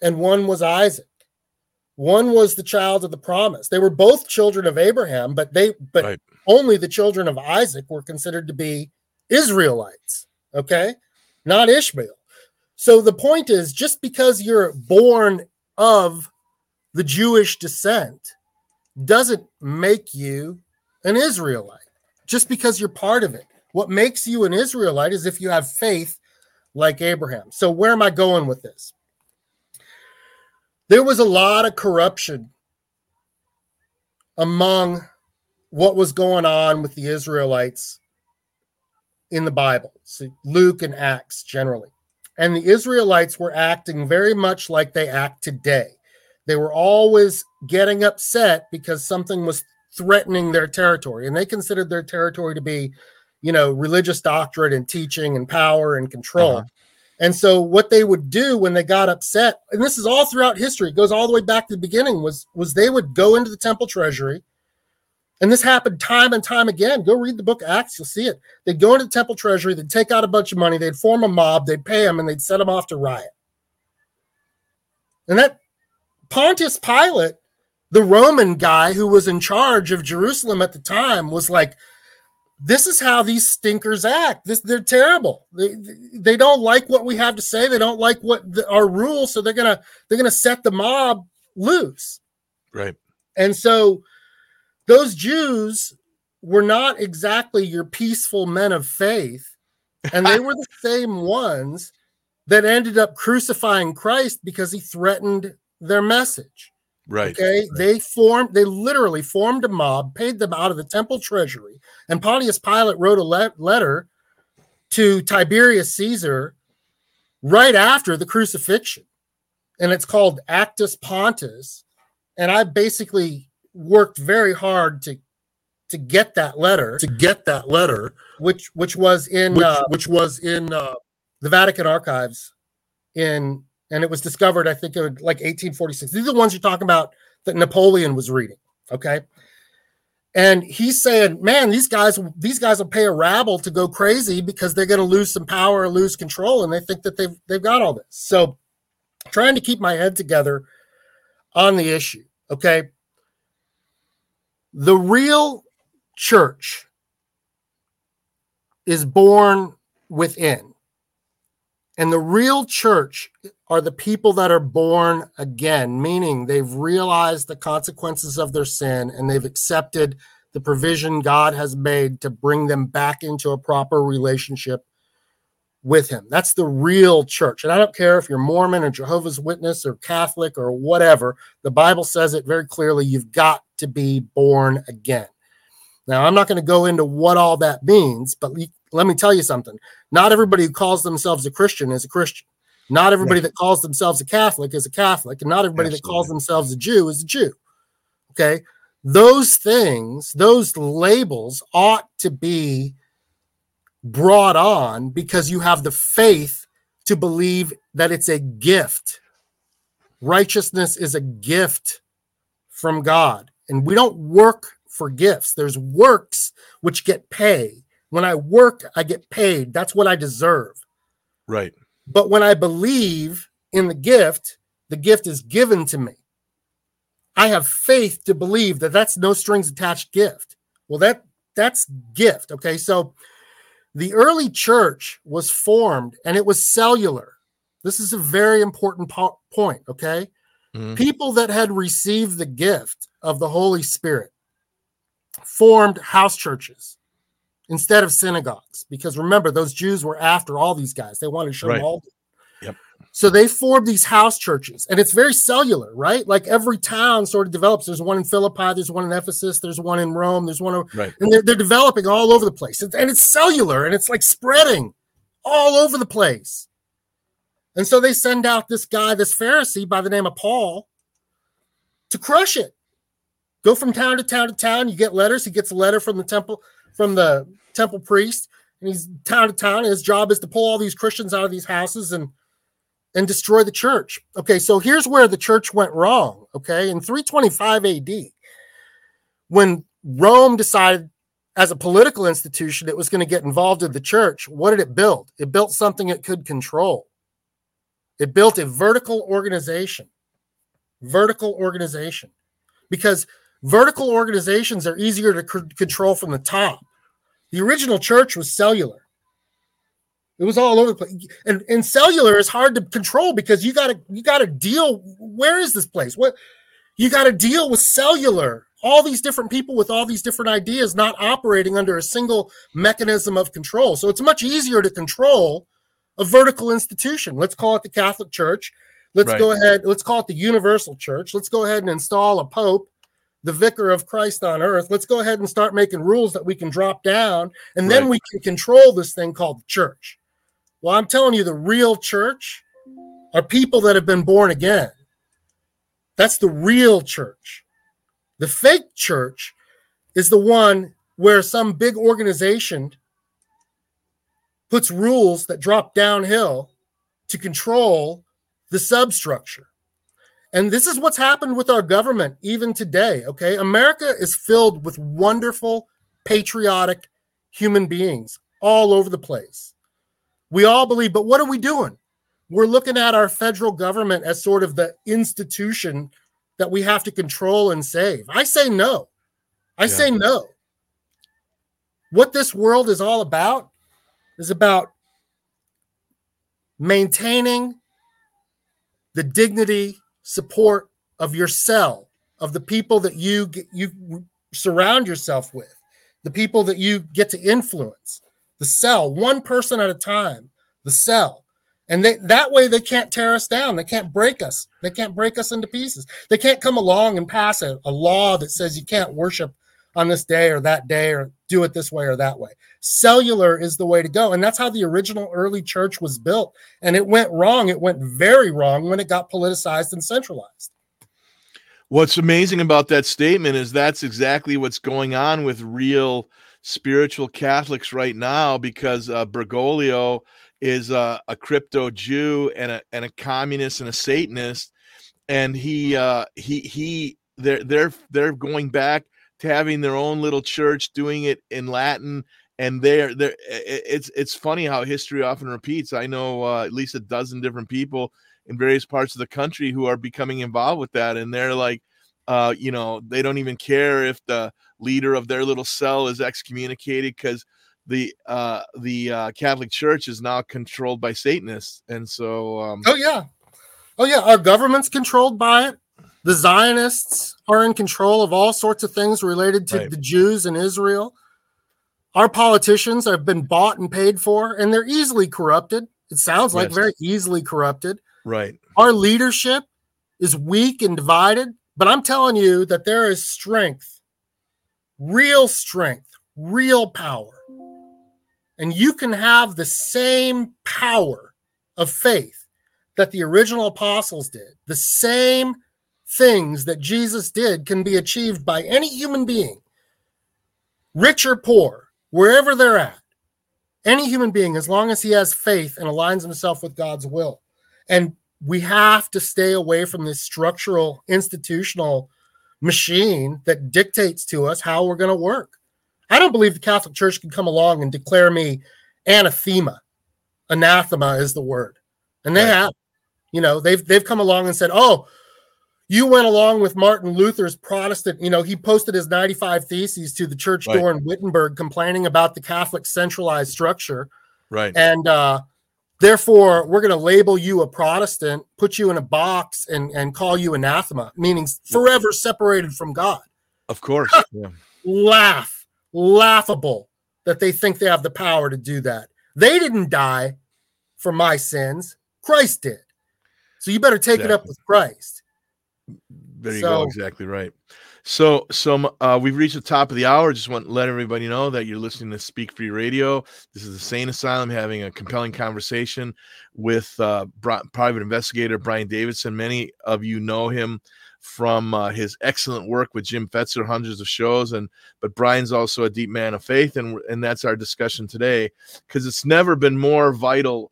and one was Isaac. One was the child of the promise. They were both children of Abraham, but they but only the children of Isaac were considered to be Israelites. Okay, not Ishmael. So the point is, just because you're born of the Jewish descent doesn't make you an Israelite. Just because you're part of it. What makes you an Israelite is if you have faith like Abraham. So where am I going with this? There was a lot of corruption among what was going on with the Israelites in the Bible, so Luke and Acts generally. And the Israelites were acting very much like they act today. They were always getting upset because something was threatening their territory, and they considered their territory to be, you know, religious doctrine and teaching and power and control. Uh-huh. And so what they would do when they got upset, and this is all throughout history, it goes all the way back to the beginning, was was they would go into the temple treasury, and this happened time and time again. Go read the book Acts, you'll see it. They'd go into the temple treasury, they'd take out a bunch of money, they'd form a mob, they'd pay them, and they'd set them off to riot. And that Pontius Pilate, the Roman guy who was in charge of Jerusalem at the time, was like, this is how these stinkers act. This they're terrible. They they don't like what we have to say. They don't like what the, our rules. So they're gonna they're gonna set the mob loose. Right. And so those Jews were not exactly your peaceful men of faith, and they were the same ones that ended up crucifying Christ because he threatened their message. Right. Okay. They formed, they literally formed a mob, paid them out of the temple treasury. And Pontius Pilate wrote a le- letter to Tiberius Caesar right after the crucifixion. And it's called Actus Pontus. And I basically worked very hard to to get that letter, to get that letter, which which was in Which- uh, which was in uh, the Vatican archives in and it was discovered, I think, in like 1846. These are the ones you're talking about that Napoleon was reading. Okay. And he's saying, man, these guys, these guys will pay a rabble to go crazy because they're going to lose some power or lose control, and they think that they've they've got all this. So, trying to keep my head together on the issue. Okay. The real church is born within. And the real church are the people that are born again, meaning they've realized the consequences of their sin and they've accepted the provision God has made to bring them back into a proper relationship with Him. That's the real church. And I don't care if you're Mormon or Jehovah's Witness or Catholic or whatever, the Bible says it very clearly you've got to be born again. Now, I'm not going to go into what all that means, but let me tell you something. Not everybody who calls themselves a Christian is a Christian. Not everybody that calls themselves a Catholic is a Catholic, and not everybody that calls themselves a Jew is a Jew. Okay. Those things, those labels ought to be brought on because you have the faith to believe that it's a gift. Righteousness is a gift from God, and we don't work for gifts. There's works which get pay. When I work, I get paid. That's what I deserve. Right. But when I believe in the gift, the gift is given to me. I have faith to believe that that's no strings attached gift. Well, that that's gift. Okay, so the early church was formed and it was cellular. This is a very important po- point. Okay, Mhm. people that had received the gift of the Holy Spirit formed house churches instead of synagogues because remember those Jews were after all these guys. They wanted to show them all. Yep. So they formed these house churches, and it's very cellular, right? Like every town sort of develops. There's one in Philippi, there's one in Ephesus, there's one in Rome, there's one, o- Right. and they're, they're developing all over the place, and it's cellular, and it's like spreading all over the place. And so they send out this guy, this Pharisee by the name of Paul, to crush it. Go from town to town to town. You get letters. He gets a letter from the temple, from the temple priest, and he's town to town. His job is to pull all these Christians out of these houses and and destroy the church. Okay, so here's where the church went wrong. Okay, in 325 AD, when Rome decided as a political institution it was going to get involved in the church, what did it build? It built something it could control. It built a vertical organization. Vertical organization. Because vertical organizations are easier to c- control from the top. The original church was cellular. It was all over the place. And, and cellular is hard to control because you gotta you gotta deal. Where is this place? What you gotta deal with cellular, all these different people with all these different ideas not operating under a single mechanism of control. So it's much easier to control a vertical institution. Let's call it the Catholic Church. Let's Right. go ahead, let's call it the Universal Church. Let's go ahead and install a pope, the vicar of Christ on earth. Let's go ahead and start making rules that we can drop down, and then Right. we can control this thing called the church. Well, I'm telling you, the real church are people that have been born again. That's the real church. The fake church is the one where some big organization puts rules that drop downhill to control the substructure. And this is what's happened with our government even today. Okay. America is filled with wonderful, patriotic human beings all over the place. We all believe, but what are we doing? We're looking at our federal government as sort of the institution that we have to control and save. I say no. I Yeah. say no. What this world is all about is about maintaining the dignity, support of your cell, of the people that you get, you surround yourself with, the people that you get to influence. The cell, one person at a time, the cell. And they, that way they can't tear us down. They can't break us. They can't break us into pieces. They can't come along and pass a, a law that says you can't worship on this day or that day or do it this way or that way. Cellular is the way to go. And that's how the original early church was built. And it went wrong. It went very wrong when it got politicized and centralized. What's amazing about that statement is that's exactly what's going on with real spiritual Catholics right now because uh, Bergoglio is uh, a crypto Jew and a and a communist and a Satanist, and he uh, he he they're they're they're going back to having their own little church, doing it in Latin, and they're i- it's it's funny how history often repeats. I know uh, at least a dozen different people in various parts of the country who are becoming involved with that, and they're like, uh, you know, they don't even care if the leader of their little cell is excommunicated because the uh the uh catholic church is now controlled by satanists and so um Oh yeah. Oh yeah, our government's controlled by it. The Zionists are in control of all sorts of things related to Right. the Jews in Israel. Our politicians have been bought and paid for, and they're easily corrupted. It sounds like Yes. very easily corrupted. right Our leadership is weak and divided, but I'm telling you that there is strength, real strength, real power. And you can have the same power of faith that the original apostles did. The same things that Jesus did can be achieved by any human being, rich or poor, wherever they're at. Any human being, as long as he has faith and aligns himself with God's will. And we have to stay away from this structural, institutional machine that dictates to us how we're going to work. I don't believe the Catholic Church can come along and declare me anathema. Anathema is the word. And they Right. have. You know, they've they've come along and said, "Oh, you went along with Martin Luther's Protestant, you know, he posted his 95 theses to the church Right. door in Wittenberg complaining about the Catholic centralized structure. Right. And uh therefore we're going to label you a protestant put you in a box and and call you anathema meaning forever separated from god. Of course yeah. laugh laughable that they think they have the power to do that. They didn't die for my sins. Christ did. So you better take it up with christ there you go exactly right. So so uh we've reached the top of the hour. Just want to let everybody know that you're listening to speak free radio. This is the sane asylum having a compelling conversation with uh private investigator brian davidson. Many of you know him from uh, his excellent work with Jim Fetzer, hundreds of shows, and but Brian's also a deep man of faith, and and that's our discussion today because it's never been more vital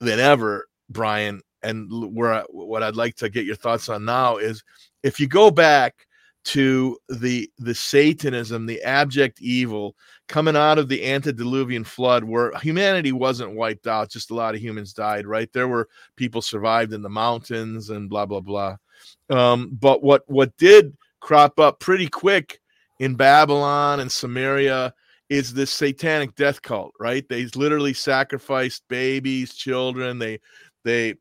than ever, Brian. And where I, what I'd like to get your thoughts on now is if you go back to the the Satanism, the abject evil coming out of the antediluvian flood, where humanity wasn't wiped out, just a lot of humans died. Right, there were people survived in the mountains and blah blah blah. Um, but what what did crop up pretty quick in Babylon and Samaria is this satanic death cult, right? They literally sacrificed babies, children. They they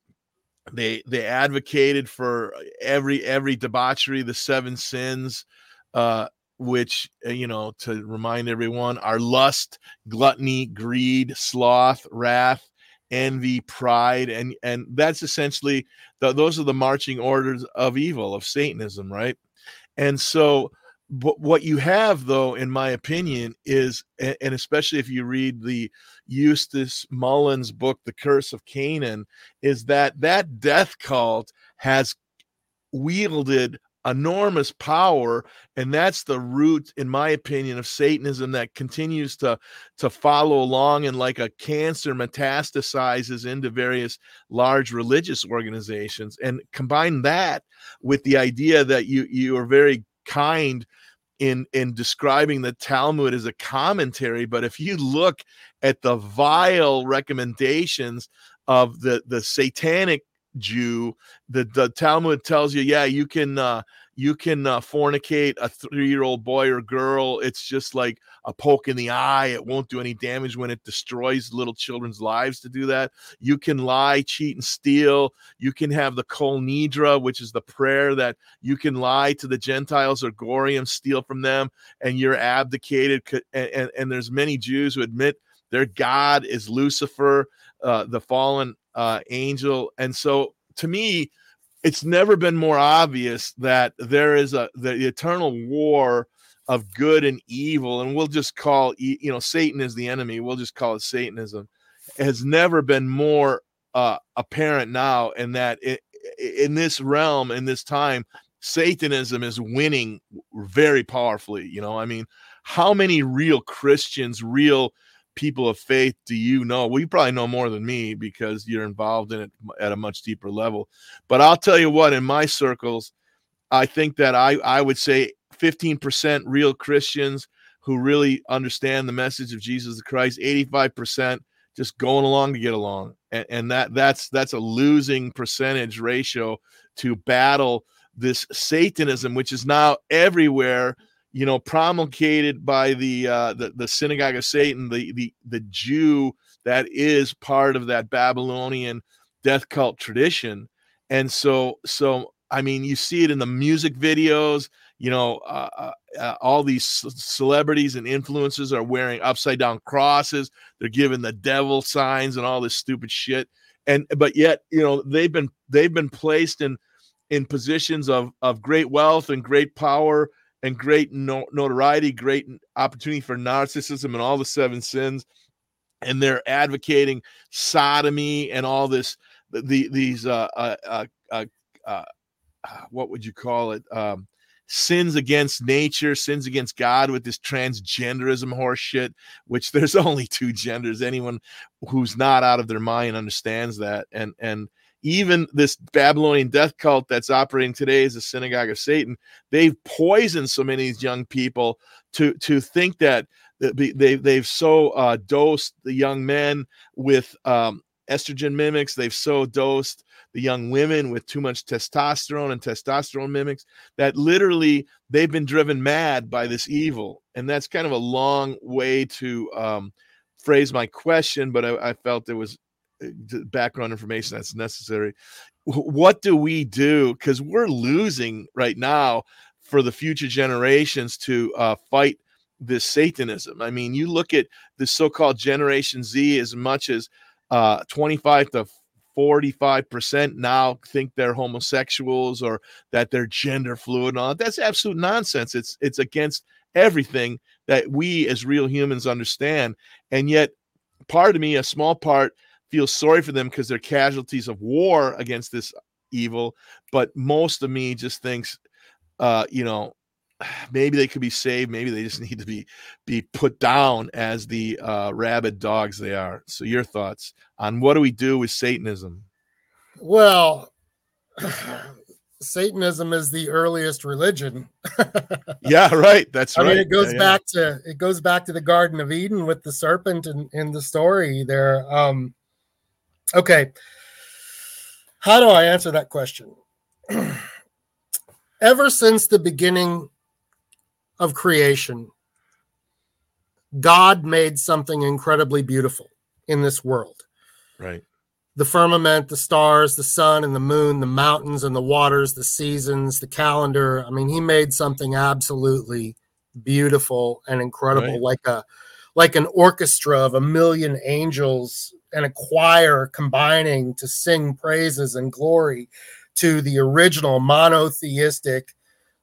they they advocated for every every debauchery, the seven sins, uh, which uh, you know to remind everyone are lust, gluttony, greed, sloth, wrath, envy, pride, and and that's essentially the, those are the marching orders of evil of Satanism, right? And so but what you have though in my opinion is and especially if you read the eustace mullins book the curse of canaan is that that death cult has wielded enormous power and that's the root in my opinion of satanism that continues to to follow along and like a cancer metastasizes into various large religious organizations. And combine that with the idea that you you are very kind in in describing the Talmud as a commentary, but if you look at the vile recommendations of the the satanic Jew, the the Talmud tells you, yeah, you can uh, you can uh, fornicate a three year old boy or girl. It's just like a poke in the eye. It won't do any damage when it destroys little children's lives to do that. You can lie, cheat, and steal. You can have the Kol Nidre, which is the prayer that you can lie to the Gentiles or goyim, steal from them, and you're abdicated. And, and, and there's many Jews who admit their God is Lucifer, uh, the fallen uh, angel. And so to me, it's never been more obvious that there is a the, eternal war of good and evil and we'll just call you know satan is the enemy we'll just call it satanism has never been more uh apparent now and that i in this realm in this time satanism is winning very powerfully you know? I mean how many real christians real people of faith do you know? Well, you probably know more than me because you're involved in it at a much deeper level. But I'll tell you what, in my circles, I think that I, I would say 15% real Christians who really understand the message of Jesus Christ, 85% just going along to get along. And, and that that's that's a losing percentage ratio to battle this Satanism, which is now everywhere you know, promulgated by the uh, the, the synagogue of Satan, the the the Jew that is part of that Babylonian death cult tradition, and so so I mean, you see it in the music videos. You know, uh, uh, uh, all these celebrities and influencers are wearing upside down crosses. They're giving the devil signs and all this stupid shit. And but yet, you know, they've been they've been placed in in positions of of great wealth and great power and great no- notoriety, great opportunity for narcissism and all the seven sins. And they're advocating sodomy and all this, the these uh, uh, uh, uh, uh, what would you call it? Um, sins against nature, sins against God with this transgenderism horse shit, which there's only two genders. Anyone who's not out of their mind understands that. And and even this Babylonian death cult that's operating today as a synagogue of Satan, they've poisoned so many of these young people to to think that they they've so uh, dosed the young men with um, estrogen mimics. They've so dosed the young women with too much testosterone and testosterone mimics that literally they've been driven mad by this evil. And that's kind of a long way to um, phrase my question, but I, I felt it was background information that's necessary. What do we do? Because we're losing right now for the future generations to uh, fight this Satanism. I mean, you look at the so called Generation Z as much as uh, 25 to 45% now think they're homosexuals or that they're gender fluid and all that. That's absolute nonsense. It's it's against everything that we as real humans understand. And yet part of me, a small part, feels sorry for them because they're casualties of war against this evil. But most of me just thinks uh, you know, maybe they could be saved. Maybe they just need to be be put down as the uh, rabid dogs they are. So, your thoughts on what do we do with Satanism? Well, Satanism is the earliest religion. Yeah, right. That's I right. mean, it goes Yeah, yeah. back to it goes back to the Garden of Eden with the serpent in, in the story there. Um, okay, how do I answer that question? Ever since the beginning of creation, God made something incredibly beautiful in this world. Right. The firmament, the stars, the sun and the moon, the mountains and the waters, the seasons, the calendar. I mean, he made something absolutely beautiful and incredible, Right. like a like an orchestra of a million angels and a choir combining to sing praises and glory to the original monotheistic,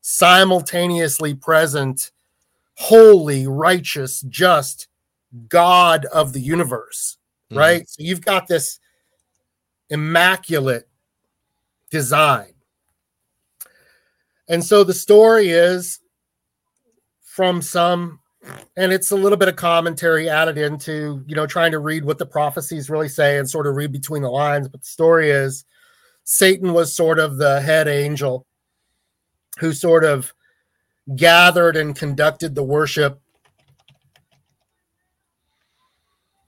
simultaneously present, holy, righteous, just God of the universe, mm-hmm. right? So you've got this immaculate design. And so the story is from some, and it's a little bit of commentary added into, you know, trying to read what the prophecies really say and sort of read between the lines. But the story is Satan was sort of the head angel who sort of gathered and conducted the worship.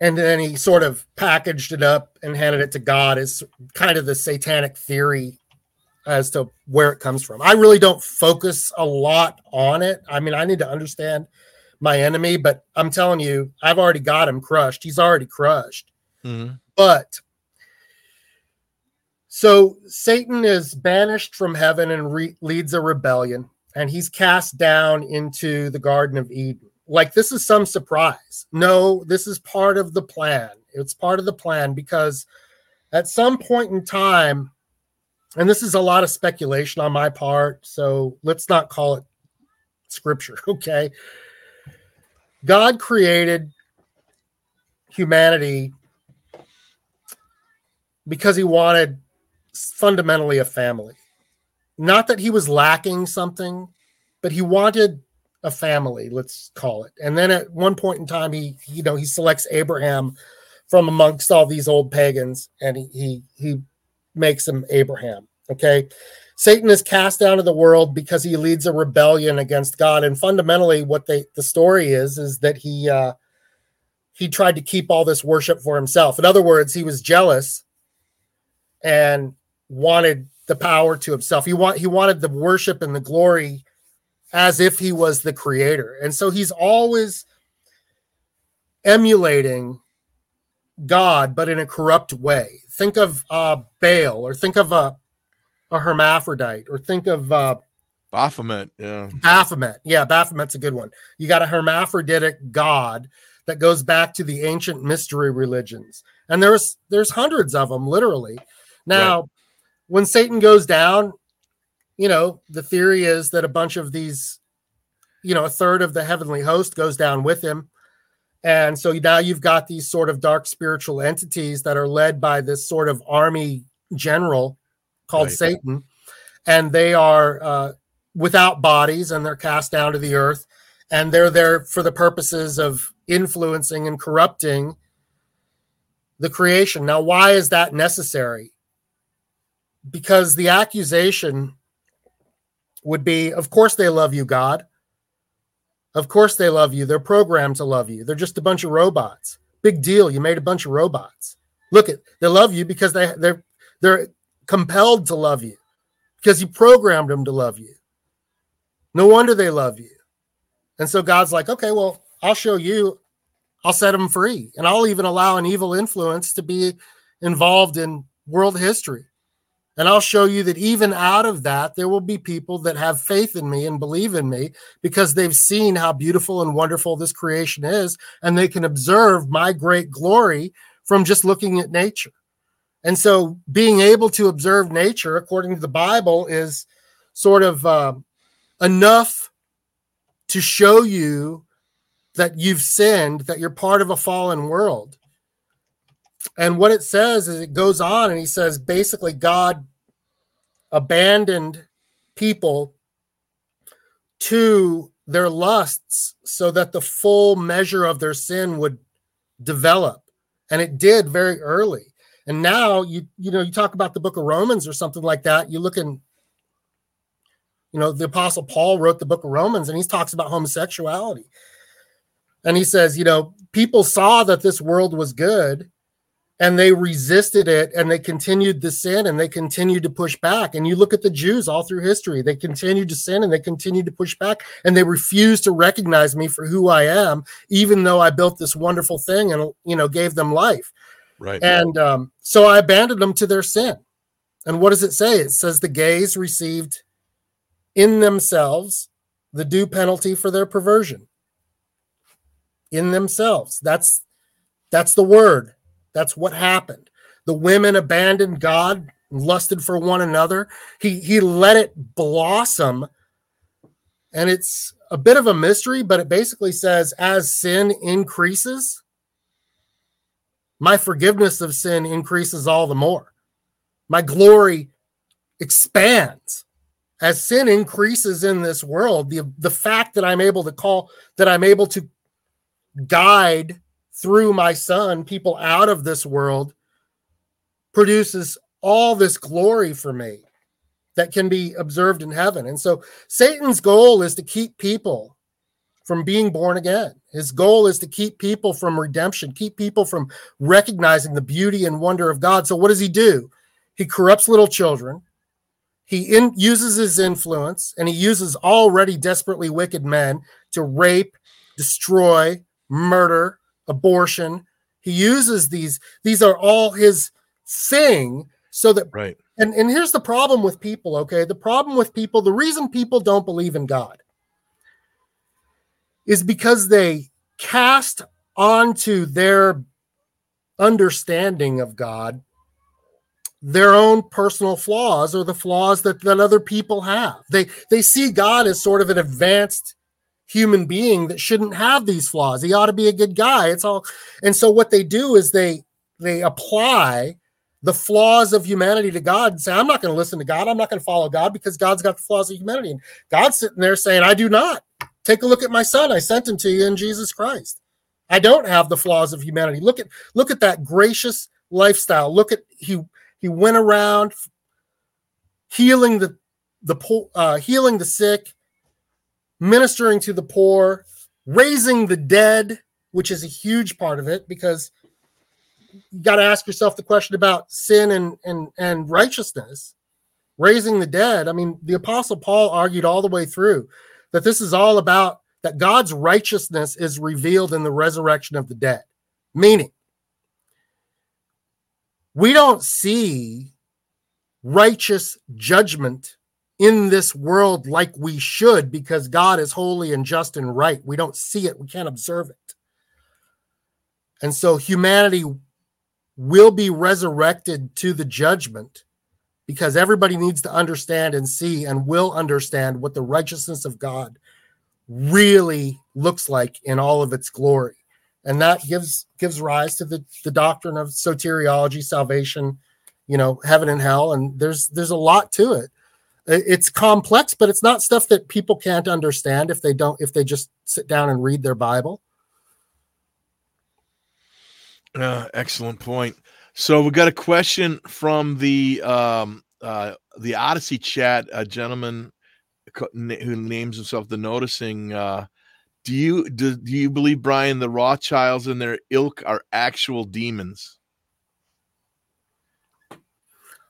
And then he sort of packaged it up and handed it to God as kind of the satanic theory as to where it comes from. I really don't focus a lot on it. I mean, I need to understand my enemy, but I'm telling you, I've already got him crushed. He's already crushed. Mhm. But so Satan is banished from heaven and re- leads a rebellion, and he's cast down into the Garden of Eden. Like, this is some surprise. No, this is part of the plan. It's part of the plan because at some point in time, and this is a lot of speculation on my part, so let's not call it scripture, okay? God created humanity because he wanted fundamentally a family. Not that he was lacking something, but he wanted a family, let's call it. And then at one point in time, he, you know, he selects Abraham from amongst all these old pagans and he he, he makes him Abraham. Okay. Satan is cast out of the world because he leads a rebellion against God. And fundamentally, what they the story is is that he uh he tried to keep all this worship for himself. In other words, he was jealous and wanted the power to himself. He want he wanted the worship and the glory as if he was the creator. And so he's always emulating God, but in a corrupt way. Think of uh, Baal, or think of a, a hermaphrodite, or think of uh, Baphomet, yeah. Baphomet. Yeah, Baphomet's a good one. You got a hermaphroditic god that goes back to the ancient mystery religions, and there's there's hundreds of them, literally. Now, when Satan goes down, you know the theory is that a bunch of these, you know, a third of the heavenly host goes down with him, and so now you've got these sort of dark spiritual entities that are led by this sort of army general called Right. Satan, and they are uh, without bodies and they're cast down to the earth, and they're there for the purposes of influencing and corrupting the creation. Now, why is that necessary? Because the accusation would be, of course, they love you, God. Of course they love you. They're programmed to love you. They're just a bunch of robots. Big deal. You made a bunch of robots. Look at they love you because they they're they're compelled to love you because you programmed them to love you. No wonder they love you. And so God's like, okay, well, I'll show you. I'll set them free, and I'll even allow an evil influence to be involved in world history. And I'll show you that even out of that, there will be people that have faith in me and believe in me because they've seen how beautiful and wonderful this creation is, and they can observe my great glory from just looking at nature. And so, being able to observe nature, according to the Bible, is sort of uh, enough to show you that you've sinned, that you're part of a fallen world. And what it says is it goes on and he says basically God abandoned people to their lusts so that the full measure of their sin would develop. And it did very early. And now you you know you talk about the book of Romans or something like that, you look in you know the apostle Paul wrote the book of Romans and he talks about homosexuality. And he says, you know, people saw that this world was good and they resisted it and they continued to sin and they continued to push back. And you look at the Jews all through history, they continued to sin and they continued to push back and they refused to recognize me for who I am, even though I built this wonderful thing and, you know, gave them life. Right. And um, so I abandoned them to their sin. And what does it say? It says the gays received in themselves the due penalty for their perversion. In themselves. That's that's the word. That's what happened. The women abandoned God, lusted for one another. He he let it blossom. And it's a bit of a mystery, but it basically says as sin increases, my forgiveness of sin increases all the more. My glory expands as sin increases in this world, the the fact that I'm able to call that I'm able to guide through my son people out of this world produces all this glory for me that can be observed in heaven. And so Satan's goal is to keep people from being born again. His goal is to keep people from redemption, keep people from recognizing the beauty and wonder of God. So what does he do? He corrupts little children. He in, uses his influence and he uses already desperately wicked men to rape, destroy, murder, abortion. He uses these, these are all his thing so that right and and here's the problem with people okay the problem with people the reason people don't believe in god is because they cast onto their understanding of god their own personal flaws or the flaws that, that other people have they they see god as sort of an advanced human being that shouldn't have these flaws he ought to be a good guy it's all and so what they do is they they apply the flaws of humanity to God and say, I'm not going to listen to God. I'm not going to follow God because God's got the flaws of humanity. And God's sitting there saying, I do not. Take a look at my son. I sent him to you in Jesus Christ. I don't have the flaws of humanity. Look at look at that gracious lifestyle. Look at he he went around healing the the poor, uh, healing the sick, ministering to the poor, raising the dead, which is a huge part of it because you got to ask yourself the question about sin and and and righteousness raising the dead i mean the apostle paul argued all the way through that this is all about that god's righteousness is revealed in the resurrection of the dead. Meaning we don't see righteous judgment in this world like we should because god is holy and just and right. We don't see it. We can't observe it. And so humanity will be resurrected to the judgment because everybody needs to understand and see and will understand what the righteousness of God really looks like in all of its glory. And that gives gives rise to the, the doctrine of soteriology, salvation, you know, heaven and hell. And there's there's a lot to it. It's complex, but it's not stuff that people can't understand if they don't if they just sit down and read their Bible. Uh, excellent point. So we got a question from the um, uh, the Odysee chat. A gentleman who names himself the Noticing. Uh, do you do, do you believe Brian the Rothschilds and their ilk are actual demons?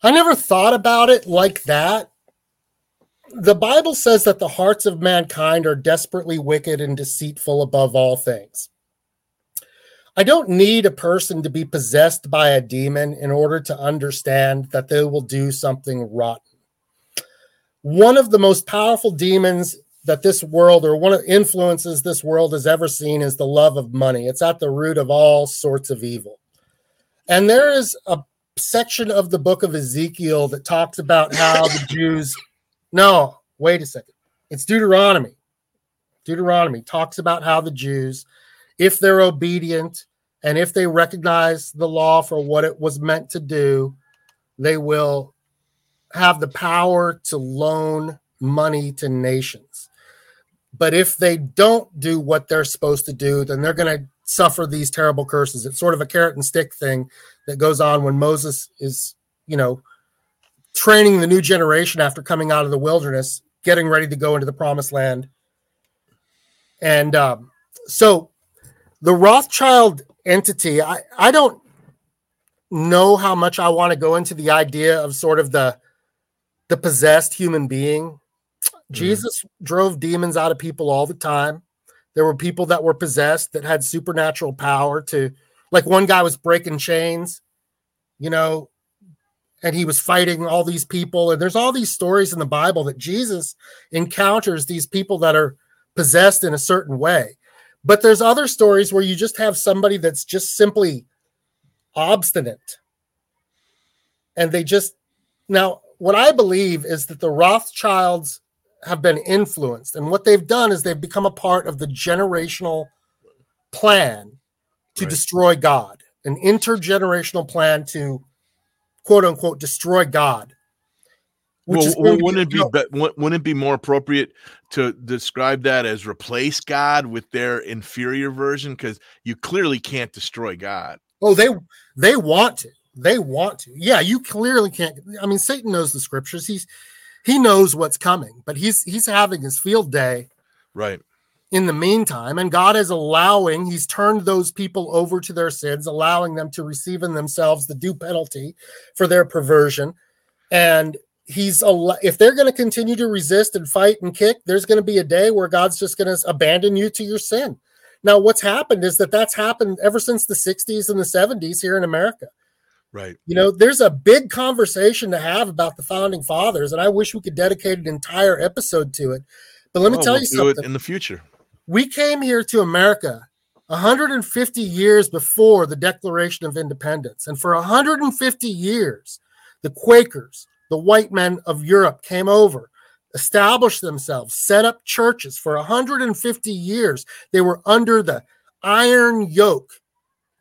I never thought about it like that. The Bible says that the hearts of mankind are desperately wicked and deceitful above all things. I don't need a person to be possessed by a demon in order to understand that they will do something rotten. One of the most powerful demons that this world or one of the influences this world has ever seen is the love of money. It's at the root of all sorts of evil. And there is a section of the book of Ezekiel that talks about how the Jews No, wait a second. It's Deuteronomy. Deuteronomy talks about how the Jews if they're obedient and if they recognize the law for what it was meant to do, they will have the power to loan money to nations. But if they don't do what they're supposed to do, then they're going to suffer these terrible curses. It's sort of a carrot and stick thing that goes on when Moses is, you know, training the new generation after coming out of the wilderness, getting ready to go into the promised land. And um, so the Rothschild entity, I, I don't know how much I want to go into the idea of sort of the the possessed human being. Mm-hmm. Jesus drove demons out of people all the time. There were people that were possessed that had supernatural power to like one guy was breaking chains, you know, and he was fighting all these people and there's all these stories in the Bible that Jesus encounters these people that are possessed in a certain way. But there's other stories where you just have somebody that's just simply obstinate. And they just now what I believe is that the Rothschilds have been influenced and what they've done is they've become a part of the generational plan to destroy God, an intergenerational plan to quote unquote destroy God. Which well, well, going to be wouldn't it be, be wouldn't it be more appropriate to describe that as replace God with their inferior version? Because you clearly can't destroy God. Oh, they they want to. They want to. Yeah, you clearly can't. I mean, Satan knows the scriptures. He's he knows what's coming, but he's he's having his field day Right. in the meantime, and God is allowing. He's turned those people over to their sins, allowing them to receive in themselves the due penalty for their perversion, and he's al- if they're going to continue to resist and fight and kick, there's going to be a day where God's just going to abandon you to your sin. Now, what's happened is that that's happened ever since the 60s and the 70s here in America. Right. You know, there's a big conversation to have about the founding fathers, and I wish we could dedicate an entire episode to it. But let me Well, tell we'll you do something. it in the future. we came here to America 150 years before the Declaration of Independence. And for 150 years, the Quakers, the white men of Europe, came over, established themselves, set up churches. For 150 years, they were under the iron yoke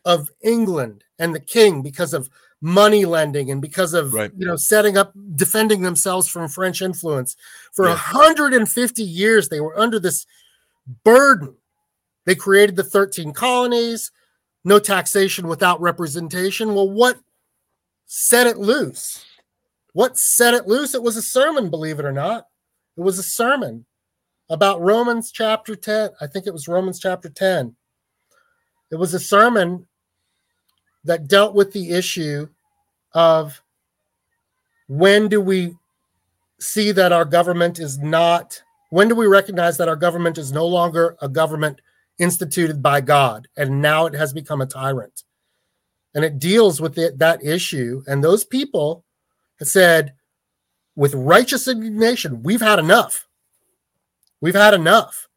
of England and the king because of money lending and because of Right. you know setting up defending themselves from French influence. For Yeah. 150 years, they were under this burden. They created the 13 colonies, no taxation without representation. Well, what set it loose? What set it loose? It was a sermon, believe it or not. It was a sermon about Romans chapter 10. I think it was Romans chapter 10. It was a sermon that dealt with the issue of when do we see that our government is not when do we recognize that our government is no longer a government instituted by God and now it has become a tyrant? And it deals with it, that issue. And those people have said, with righteous indignation, we've had enough. We've had enough.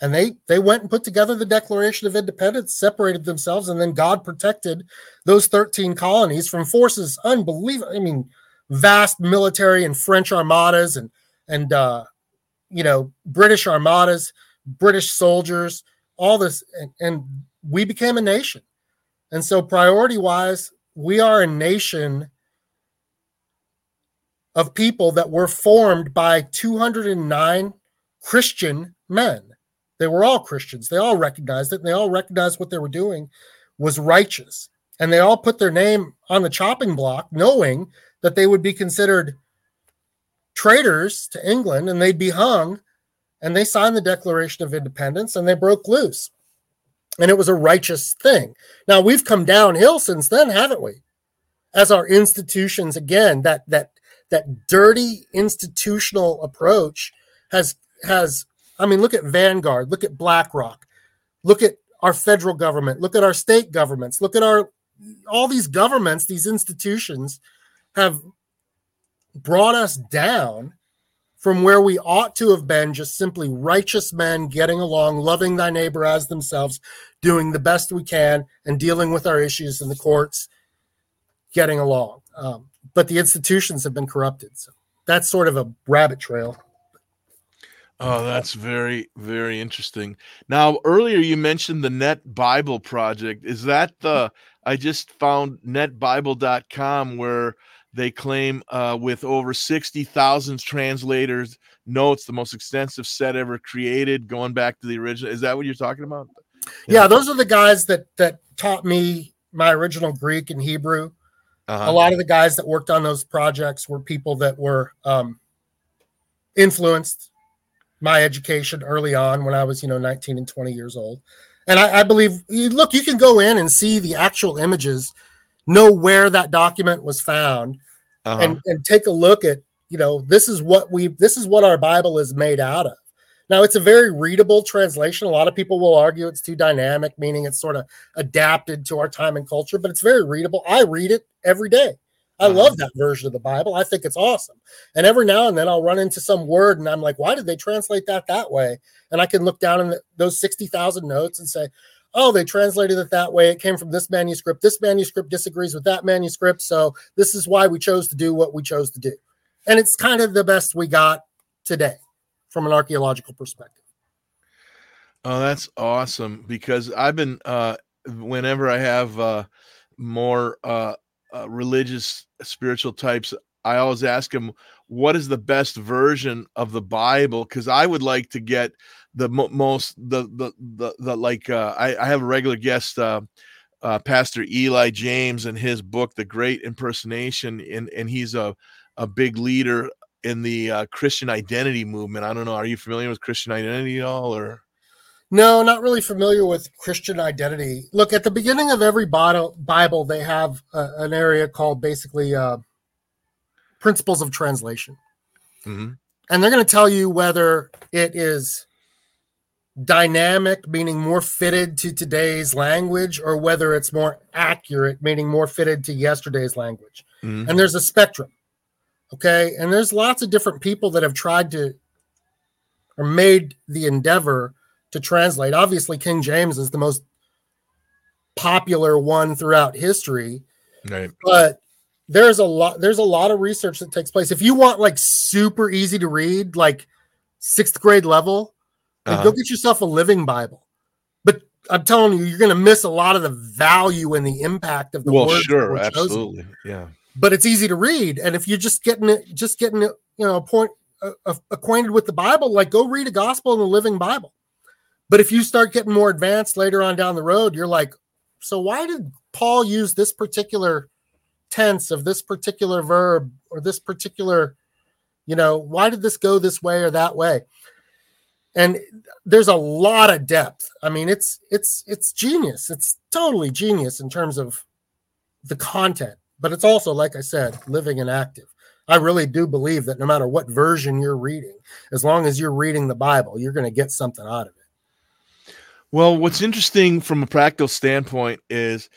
And they they went and put together the Declaration of Independence, separated themselves, and then God protected those 13 colonies from forces unbelievable. I mean, vast military and French armadas and and uh, you know British armadas, British soldiers, all this, and, and we became a nation. And so, priority wise, we are a nation of people that were formed by 209 Christian men. They were all Christians. They all recognized it. And they all recognized what they were doing was righteous. And they all put their name on the chopping block, knowing that they would be considered traitors to England and they'd be hung. And they signed the Declaration of Independence and they broke loose. And it was a righteous thing. Now we've come downhill since then, haven't we? As our institutions, again, that that that dirty institutional approach has has I mean, look at Vanguard, look at BlackRock, look at our federal government, look at our state governments, look at our all these governments, these institutions have brought us down from where we ought to have been just simply righteous men getting along, loving thy neighbor as themselves, doing the best we can, and dealing with our issues in the courts, getting along. Um, but the institutions have been corrupted. So that's sort of a rabbit trail. Oh, that's very, very interesting. Now, earlier you mentioned the Net Bible Project. Is that the, I just found netbible.com where they claim uh, with over 60,000 translators notes, the most extensive set ever created, going back to the original. Is that what you're talking about? Yeah, those are the guys that that taught me my original Greek and Hebrew. Uh-huh. A lot of the guys that worked on those projects were people that were um, influenced my education early on when I was, you know, 19 and 20 years old. And I, I believe, you- look, you can go in and see the actual images, know where that document was found, Uh-huh. and, and take a look at, you know, this is what we, this is what our Bible is made out of. Now, it's a very readable translation. A lot of people will argue it's too dynamic, meaning it's sort of adapted to our time and culture, but it's very readable. I read it every day. I uh-huh. love that version of the Bible. I think it's awesome. And every now and then I'll run into some word and I'm like, why did they translate that that way? And I can look down in the, those 60,000 notes and say, oh, they translated it that way. It came from this manuscript. This manuscript disagrees with that manuscript. So this is why we chose to do what we chose to do. And it's kind of the best we got today from an archaeological perspective. Oh, that's awesome because I've been uh whenever I have uh more uh, uh religious spiritual types I always ask them, what is the best version of the Bible? Because I would like to get the mo- most the the the, the like uh, I, I have a regular guest uh, uh, Pastor Eli James and his book The Great Impersonation and and he's a a big leader in the uh, Christian identity movement. I don't know. Are you familiar with Christian identity at all or No, not really familiar with Christian identity. Look, at the beginning of every Bible, Bible they have uh, an area called basically uh, principles of translation. Mhm. And they're going to tell you whether it is dynamic, meaning more fitted to today's language, or whether it's more accurate, meaning more fitted to yesterday's language. Mhm. And there's a spectrum. Okay. And there's lots of different people that have tried to or made the endeavor to translate. Obviously, King James is the most popular one throughout history, right? but there's a lot there's a lot of research that takes place. If you want like super easy to read, like sixth grade level, like, go Uh-huh. get yourself a living Bible. But I'm telling you, you're going to miss a lot of the value and the impact of the well, words. sure, absolutely, yeah. But it's easy to read. And if you're just getting it, just getting it, you know, point uh, acquainted with the Bible, like go read a gospel in the Living Bible. But if you start getting more advanced later on down the road, you're like, so why did Paul use this particular tense of this particular verb or this particular, you know, why did this go this way or that way? And there's a lot of depth. I mean, it's it's it's genius. It's totally genius in terms of the content, but it's also, like I said, living and active. I really do believe that no matter what version you're reading, as long as you're reading the Bible, you're going to get something out of it. Well, what's interesting from a practical standpoint is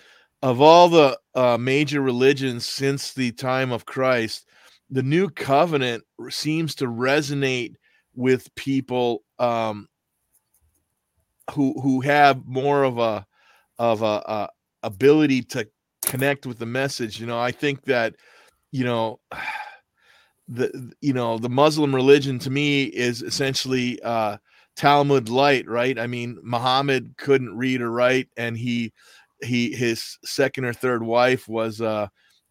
of all the uh, major religions since the time of Christ, the new covenant seems to resonate with people um, who who have more of a of a, a ability to connect with the message. You know, I think that you know the you know the Muslim religion to me is essentially uh, Talmud light, right? I mean, Muhammad couldn't read or write, and he he his second or third wife was uh,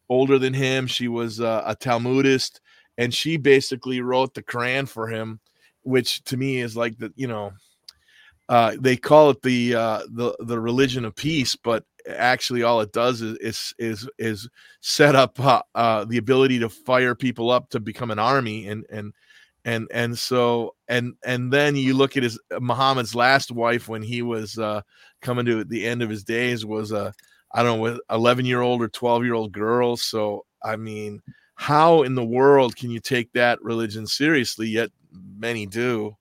older than him. She was uh, a Talmudist, and she basically wrote the Quran for him, which to me is like the you know uh, they call it the uh, the the religion of peace, but actually all it does is is is, is set up uh, uh, the ability to fire people up to become an army, and and and and so and and then you look at his Muhammad's last wife when he was uh, coming to the end of his days was a I don't know, 11 year old or 12 year old girl. So I mean, how in the world can you take that religion seriously? Yet many do,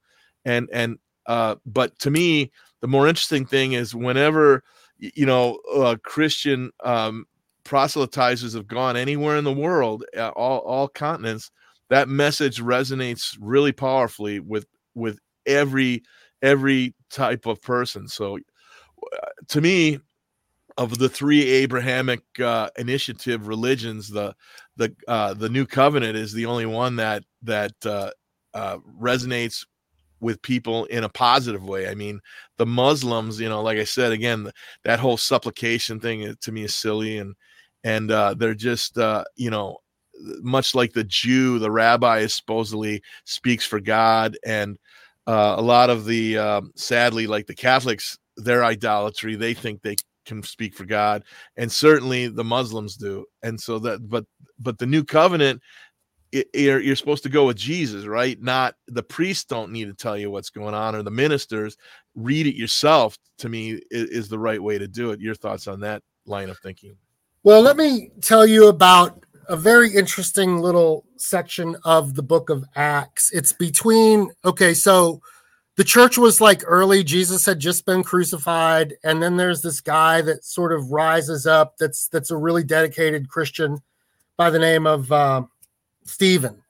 and and uh, but to me, the more interesting thing is whenever you know uh, Christian um, proselytizers have gone anywhere in the world, all all continents, that message resonates really powerfully with with every every type of person. So, uh, to me, of the three Abrahamic uh, initiative religions, the the uh, the New Covenant is the only one that that uh, uh, resonates with people in a positive way. I mean, the Muslims, you know, like I said again, that whole supplication thing uh, to me is silly, and and uh, they're just uh, you know much like the Jew, the rabbi is supposedly speaks for God, and uh, a lot of the um, sadly, like the Catholics, their idolatry, they think they can speak for God, and certainly the Muslims do, and so that, but but the new covenant, you're, you're supposed to go with Jesus, right? Not the priests don't need to tell you what's going on, or the ministers. Read it yourself. To me, is, is the right way to do it. Your thoughts on that line of thinking? Well, let me tell you about a very interesting little section of the book of Acts. It's between, okay, so the church was like early, Jesus had just been crucified, and then there's this guy that sort of rises up that's that's a really dedicated Christian by the name of uh, Stephen.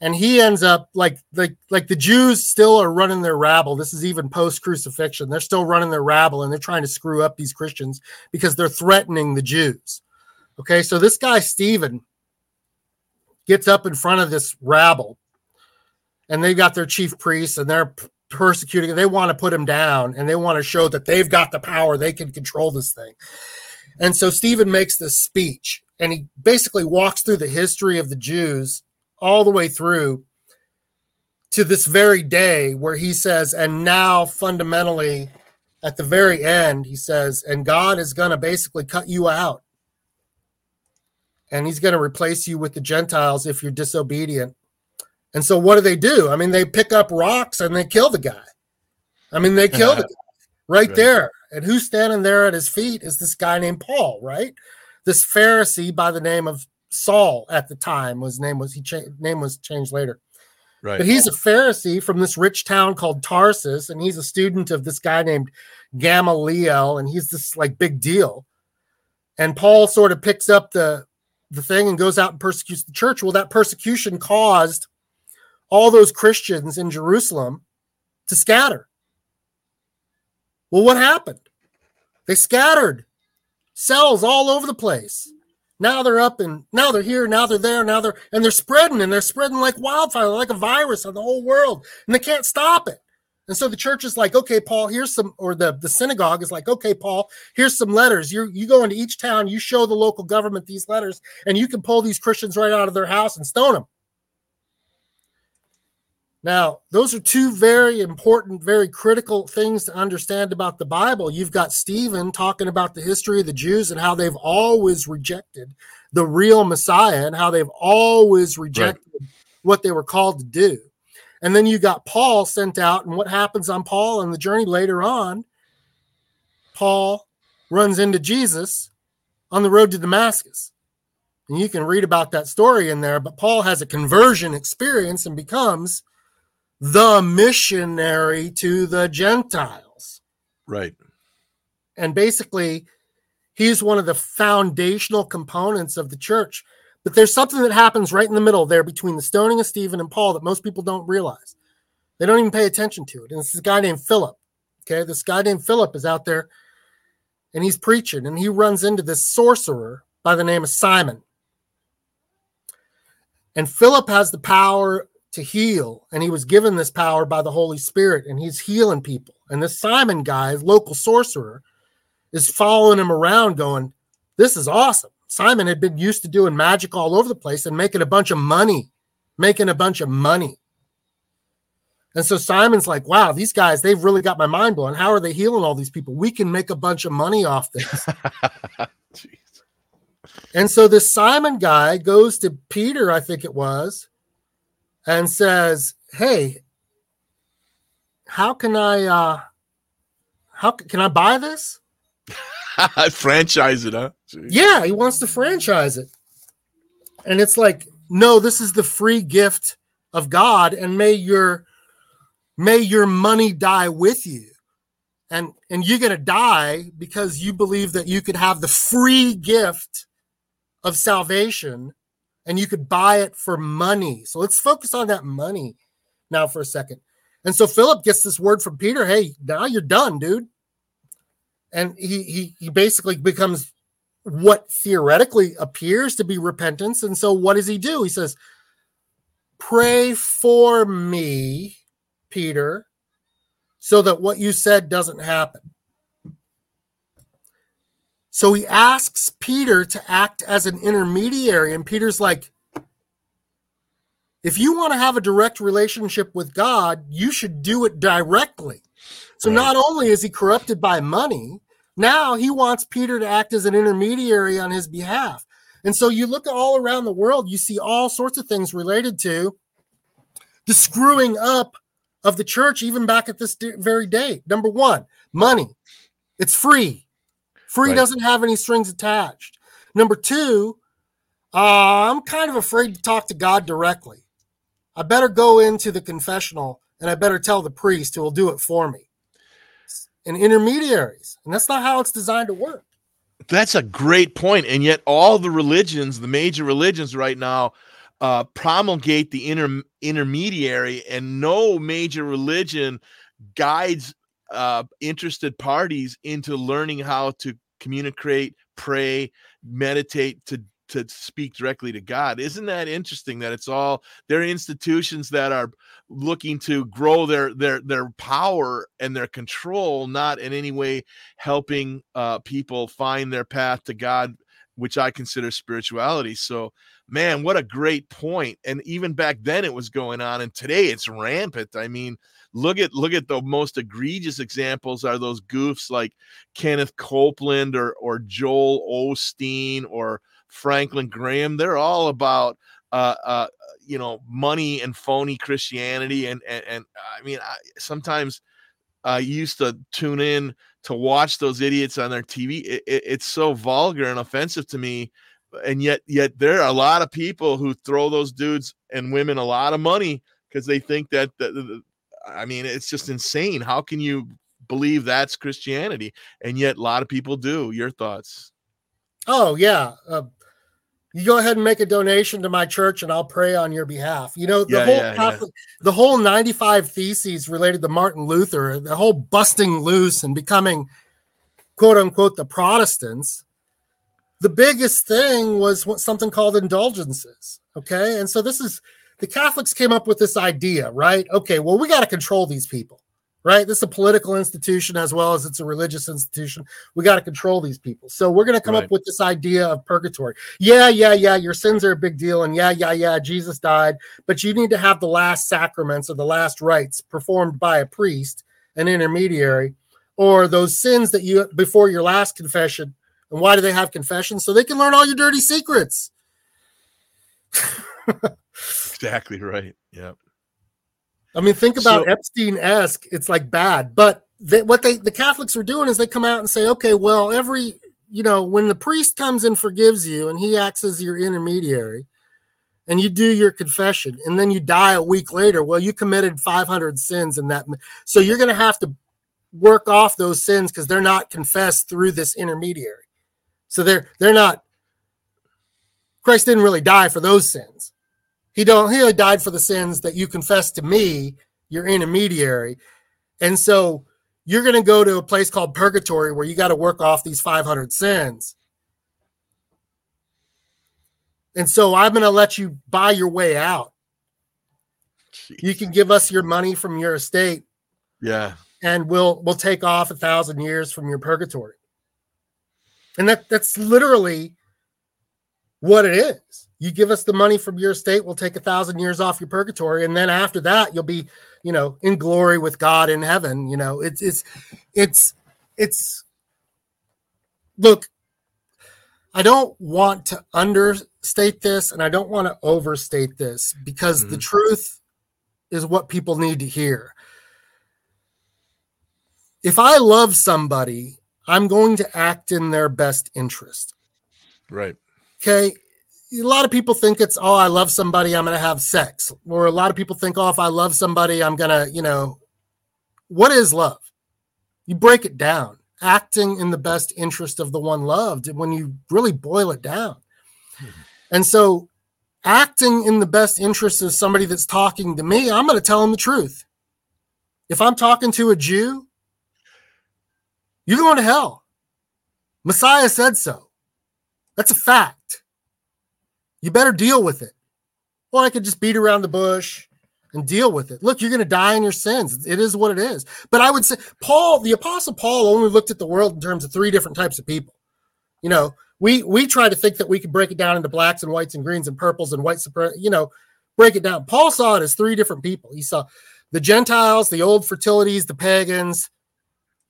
And he ends up like like like the Jews still are running their rabble. This is even post crucifixion. They're still running their rabble and they're trying to screw up these Christians because they're threatening the Jews. Okay, so this guy Stephen gets up in front of this rabble, and they've got their chief priests and they're persecuting. They want to put him down, and they want to show that they've got the power. They can control this thing. And so Stephen makes this speech, and he basically walks through the history of the Jews all the way through to this very day where he says, and now fundamentally at the very end, he says, and God is going to basically cut you out. And he's going to replace you with the Gentiles if you're disobedient. And so what do they do? I mean, they pick up rocks and they kill the guy. I mean, they kill the guy right Right. there. And who's standing there at his feet is this guy named Paul, right? This Pharisee by the name of Saul at the time. His name was he cha- name was changed later. Right. But he's a Pharisee from this rich town called Tarsus, and he's a student of this guy named Gamaliel, and he's this like big deal. And Paul sort of picks up the the thing and goes out and persecutes the church. Well, that persecution caused all those Christians in Jerusalem to scatter. Well, what happened? They scattered cells all over the place. Now they're up and now they're here, now they're there, now they're and they're spreading and they're spreading like wildfire, like a virus on the whole world, and they can't stop it. And so the church is like, okay, Paul, here's some, or the, the synagogue is like, okay, Paul, here's some letters. You you go into each town, you show the local government these letters, and you can pull these Christians right out of their house and stone them. Now, those are two very important, very critical things to understand about the Bible. You've got Stephen talking about the history of the Jews and how they've always rejected the real Messiah and how they've always rejected what they were called to do. And then you got Paul sent out, and what happens on Paul and the journey later on? Paul runs into Jesus on the road to Damascus. And you can read about that story in there, but Paul has a conversion experience and becomes the missionary to the Gentiles. Right. And basically, he's one of the foundational components of the church. But there's something that happens right in the middle there between the stoning of Stephen and Paul that most people don't realize. They don't even pay attention to it. And it's this guy named Philip. Okay. This guy named Philip is out there and he's preaching and he runs into this sorcerer by the name of Simon. And Philip has the power to heal, and he was given this power by the Holy Spirit, and he's healing people. And this Simon guy, local sorcerer, is following him around, going, This is awesome. Simon had been used to doing magic all over the place and making a bunch of money, making a bunch of money. And so Simon's like, wow, these guys, they've really got my mind blown. How are they healing all these people? We can make a bunch of money off this. and so this Simon guy goes to Peter, I think it was, and says, Hey, how can I uh how can I buy this? Franchise it, huh? Yeah, he wants to franchise it. And it's like, no, this is the free gift of God, and may your may your money die with you. And and you're gonna die because you believe that you could have the free gift of salvation and you could buy it for money. So let's focus on that money now for a second. And so Philip gets this word from Peter, hey, now you're done, dude. And he he he basically becomes what theoretically appears to be repentance. And so what does he do? He says, Pray for me, Peter, so that what you said doesn't happen. So he asks Peter to act as an intermediary. And Peter's like, if you want to have a direct relationship with God, you should do it directly. So not only is he corrupted by money, now he wants Peter to act as an intermediary on his behalf. And so you look all around the world, you see all sorts of things related to the screwing up of the church, even back at this very day. Number one, money. It's free. Free Right. doesn't have any strings attached. Number two, uh, I'm kind of afraid to talk to God directly. I better go into the confessional and I better tell the priest who will do it for me. And intermediaries. And that's not how it's designed to work. That's a great point, and yet all the religions, the major religions right now, uh, promulgate the inter- intermediary, and no major religion guides uh, interested parties into learning how to communicate, pray, meditate to to speak directly to God. Isn't that interesting that it's all there are institutions that are looking to grow their their their power and their control, not in any way helping uh, people find their path to God which I consider spirituality. So, man, what a great point. And even back then it was going on and today it's rampant. I mean, look at look at the most egregious examples are those goofs like Kenneth Copeland or or Joel Osteen or Franklin Graham. They're all about uh, uh, you know, money and phony Christianity. And and, and I mean, I, sometimes I used to tune in to watch those idiots on their TV. It, it, it's so vulgar and offensive to me. And yet, yet there are a lot of people who throw those dudes and women a lot of money because they think that, that, that I mean, it's just insane. How can you believe that's Christianity? And yet, a lot of people do. Your thoughts? Oh yeah. Uh, you go ahead and make a donation to my church and I'll pray on your behalf. You know, the Yeah, whole yeah, yeah. The whole 95 theses related to Martin Luther, the whole busting loose and becoming quote unquote the Protestants. The biggest thing was what something called indulgences. Okay. And so this is the Catholics came up with this idea, right? Okay, well, we got to control these people, right? This is a political institution as well as it's a religious institution. We got to control these people. So we're going to come Right. up with this idea of purgatory. Yeah, yeah, yeah. Your sins are a big deal. And yeah, yeah, yeah. Jesus died, but you need to have the last sacraments or the last rites performed by a priest, an intermediary, or those sins that you before your last confession. And why do they have confession? So they can learn all your dirty secrets. Exactly right. Yeah. I mean, think about So- Epstein esque. It's like bad, but they, what they the Catholics are doing is they come out and say, okay, well, every you know, when the priest comes and forgives you, and he acts as your intermediary, and you do your confession, and then you die a week later, well, you committed 500 sins in that, so you're going to have to work off those sins because they're not confessed through this intermediary. So they're they're not. Christ didn't really die for those sins. He don't he died for the sins that you confess to me, your intermediary. And so you're going to go to a place called purgatory where you got to work off these 500 sins. And so I'm going to let you buy your way out. You can give us your money from your estate Yeah. and we'll we'll take off a thousand years from your purgatory. And that that's literally what it is. You give us the money from your estate, we'll take a thousand years off your purgatory, and then after that, you'll be, you know, in glory with God in heaven. You know, it's it's it's it's look, I don't want to understate this and I don't want to overstate this because the mm-hmm. truth is what people need to hear if I love somebody, I'm going to act in their best interest. Right. Okay. A lot of people think it's, oh, I love somebody, I'm to have sex. Or a lot of people think, oh, if I love somebody, I'm to, you know, what is love? You break it down, acting in the best interest of the one loved when you really boil it down. Hmm. And so, acting in the best interest of somebody that's talking to me, I'm to tell them the truth. If I'm talking to a Jew, you're going to hell. Messiah said so. That's a fact. You better deal with it. Or I could just beat around the bush and deal with it. Look, you're going to die in your sins. It is what it is. But I would say Paul, the apostle Paul only looked at the world in terms of three different types of people. You know, we we try to think that we can break it down into blacks and whites and greens and purples and white you know, break it down. Paul saw it as three different people. He saw the Gentiles, the old fertilities, the pagans.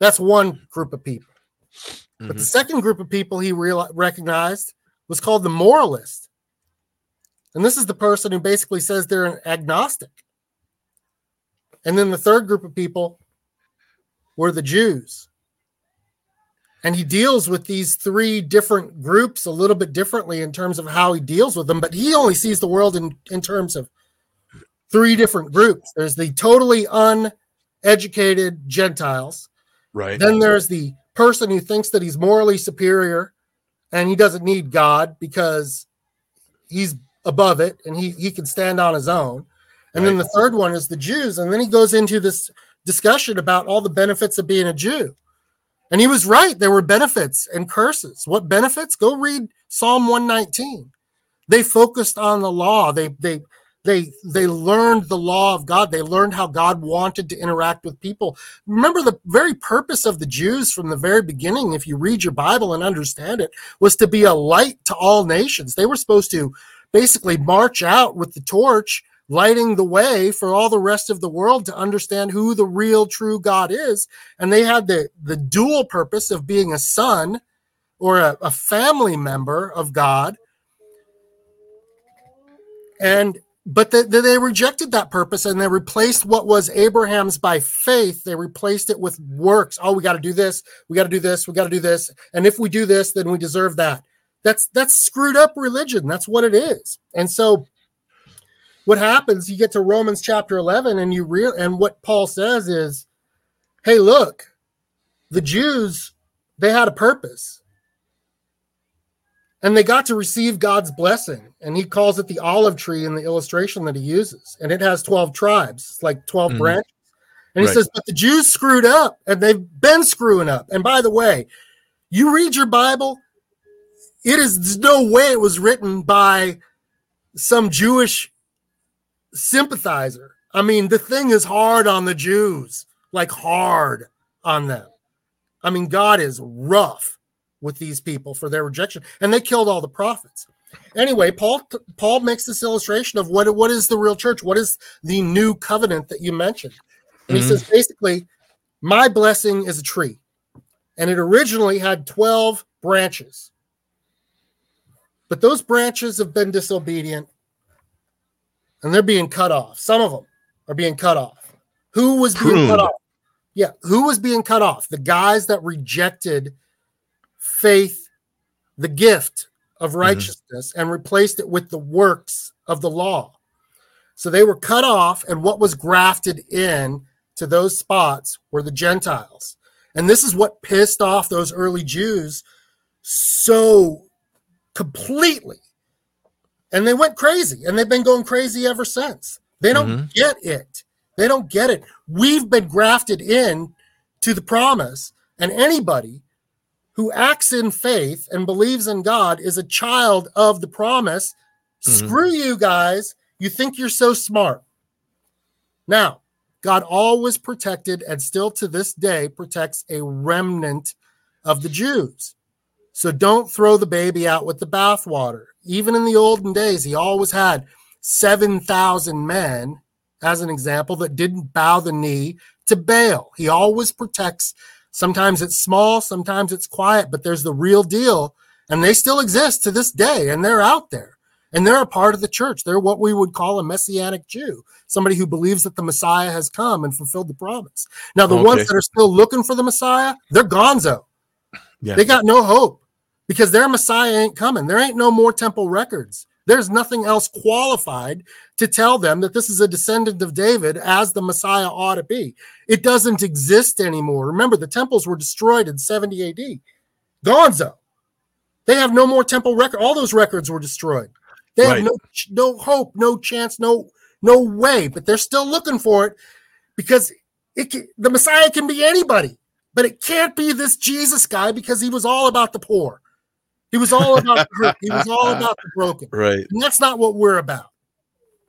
That's one group of people. But the mm-hmm. second group of people he real, recognized was called the moralist. And this is the person who basically says they're an agnostic. And then the third group of people were the Jews. And he deals with these three different groups a little bit differently in terms of how he deals with them, but he only sees the world in, in terms of three different groups. There's the totally uneducated Gentiles. Right. Then there's the person who thinks that he's morally superior and he doesn't need God because he's above it and he, he can stand on his own. And then the third one is the Jews. And then he goes into this discussion about all the benefits of being a Jew. And he was right. There were benefits and curses. What benefits? Go read Psalm 119. They focused on the law. They they They they learned the law of God. They learned how God wanted to interact with people. Remember the very purpose of the Jews from the very beginning, if you read your Bible and understand it, was to be a light to all nations. They were supposed to basically march out with the torch lighting the way for all the rest of the world to understand who the real true God is. And they had the, the dual purpose of being a son or a, a family member of God. And but they, they rejected that purpose and they replaced what was Abraham's by faith. They replaced it with works. Oh, we got to do this. We got to do this. We got to do this. And if we do this, then we deserve that. That's that's screwed up religion. That's what it is. And so what happens you get to romans chapter 11 and you real and what paul says is hey look the jews they had a purpose and they got to receive god's blessing and he calls it the olive tree in the illustration that he uses and it has 12 tribes it's like 12 Mhm. branches and he Right. says but the jews screwed up and they've been screwing up and by the way you read your bible it is there's no way it was written by some jewish sympathizer. I mean, the thing is hard on the Jews, like hard on them. I mean, God is rough with these people for their rejection, and they killed all the prophets. Anyway, Paul Paul makes this illustration of what what is the real church? What is the new covenant that you mentioned? And he Mhm. says basically, my blessing is a tree, and it originally had twelve branches, but those branches have been disobedient and they're being cut off. Some of them are being cut off. Who was being Pruned. cut off? Yeah, who was being cut off? The guys that rejected faith, the gift of mm-hmm. righteousness, and replaced it with the works of the law. So they were cut off, and what was grafted in to those spots were the Gentiles. And this is what pissed off those early Jews so completely. And they went crazy and they've been going crazy ever since. They don't Mhm. get it. They don't get it. We've been grafted in to the promise and anybody who acts in faith and believes in god is a child of the promise. Mhm. screw you guys. You think you're so smart. Now god always protected and still to this day protects a remnant of the jews so don't throw the baby out with the bathwater. Even in the olden days, he always had 7,000 men, as an example, that didn't bow the knee to Baal. He always protects. Sometimes it's small, sometimes it's quiet, but there's the real deal. And they still exist to this day, and they're out there. And they're a part of the church. They're what we would call a messianic Jew, somebody who believes that the Messiah has come and fulfilled the promise. Now, the Okay. ones that are still looking for the Messiah, they're gonzo. Yeah. They got no hope because their Messiah ain't coming. There ain't no more temple records. There's nothing else qualified to tell them that this is a descendant of David as the Messiah ought to be. It doesn't exist anymore. Remember, the temples were destroyed in 70 AD. Gonzo. They have no more temple record. All those records were destroyed. They Right. have no no hope, no chance, no no way. But they're still looking for it because it can, the Messiah can be anybody, but it can't be this Jesus guy because he was all about the poor. He was all about the hurt. He was all about the broken. Right. And that's not what we're about.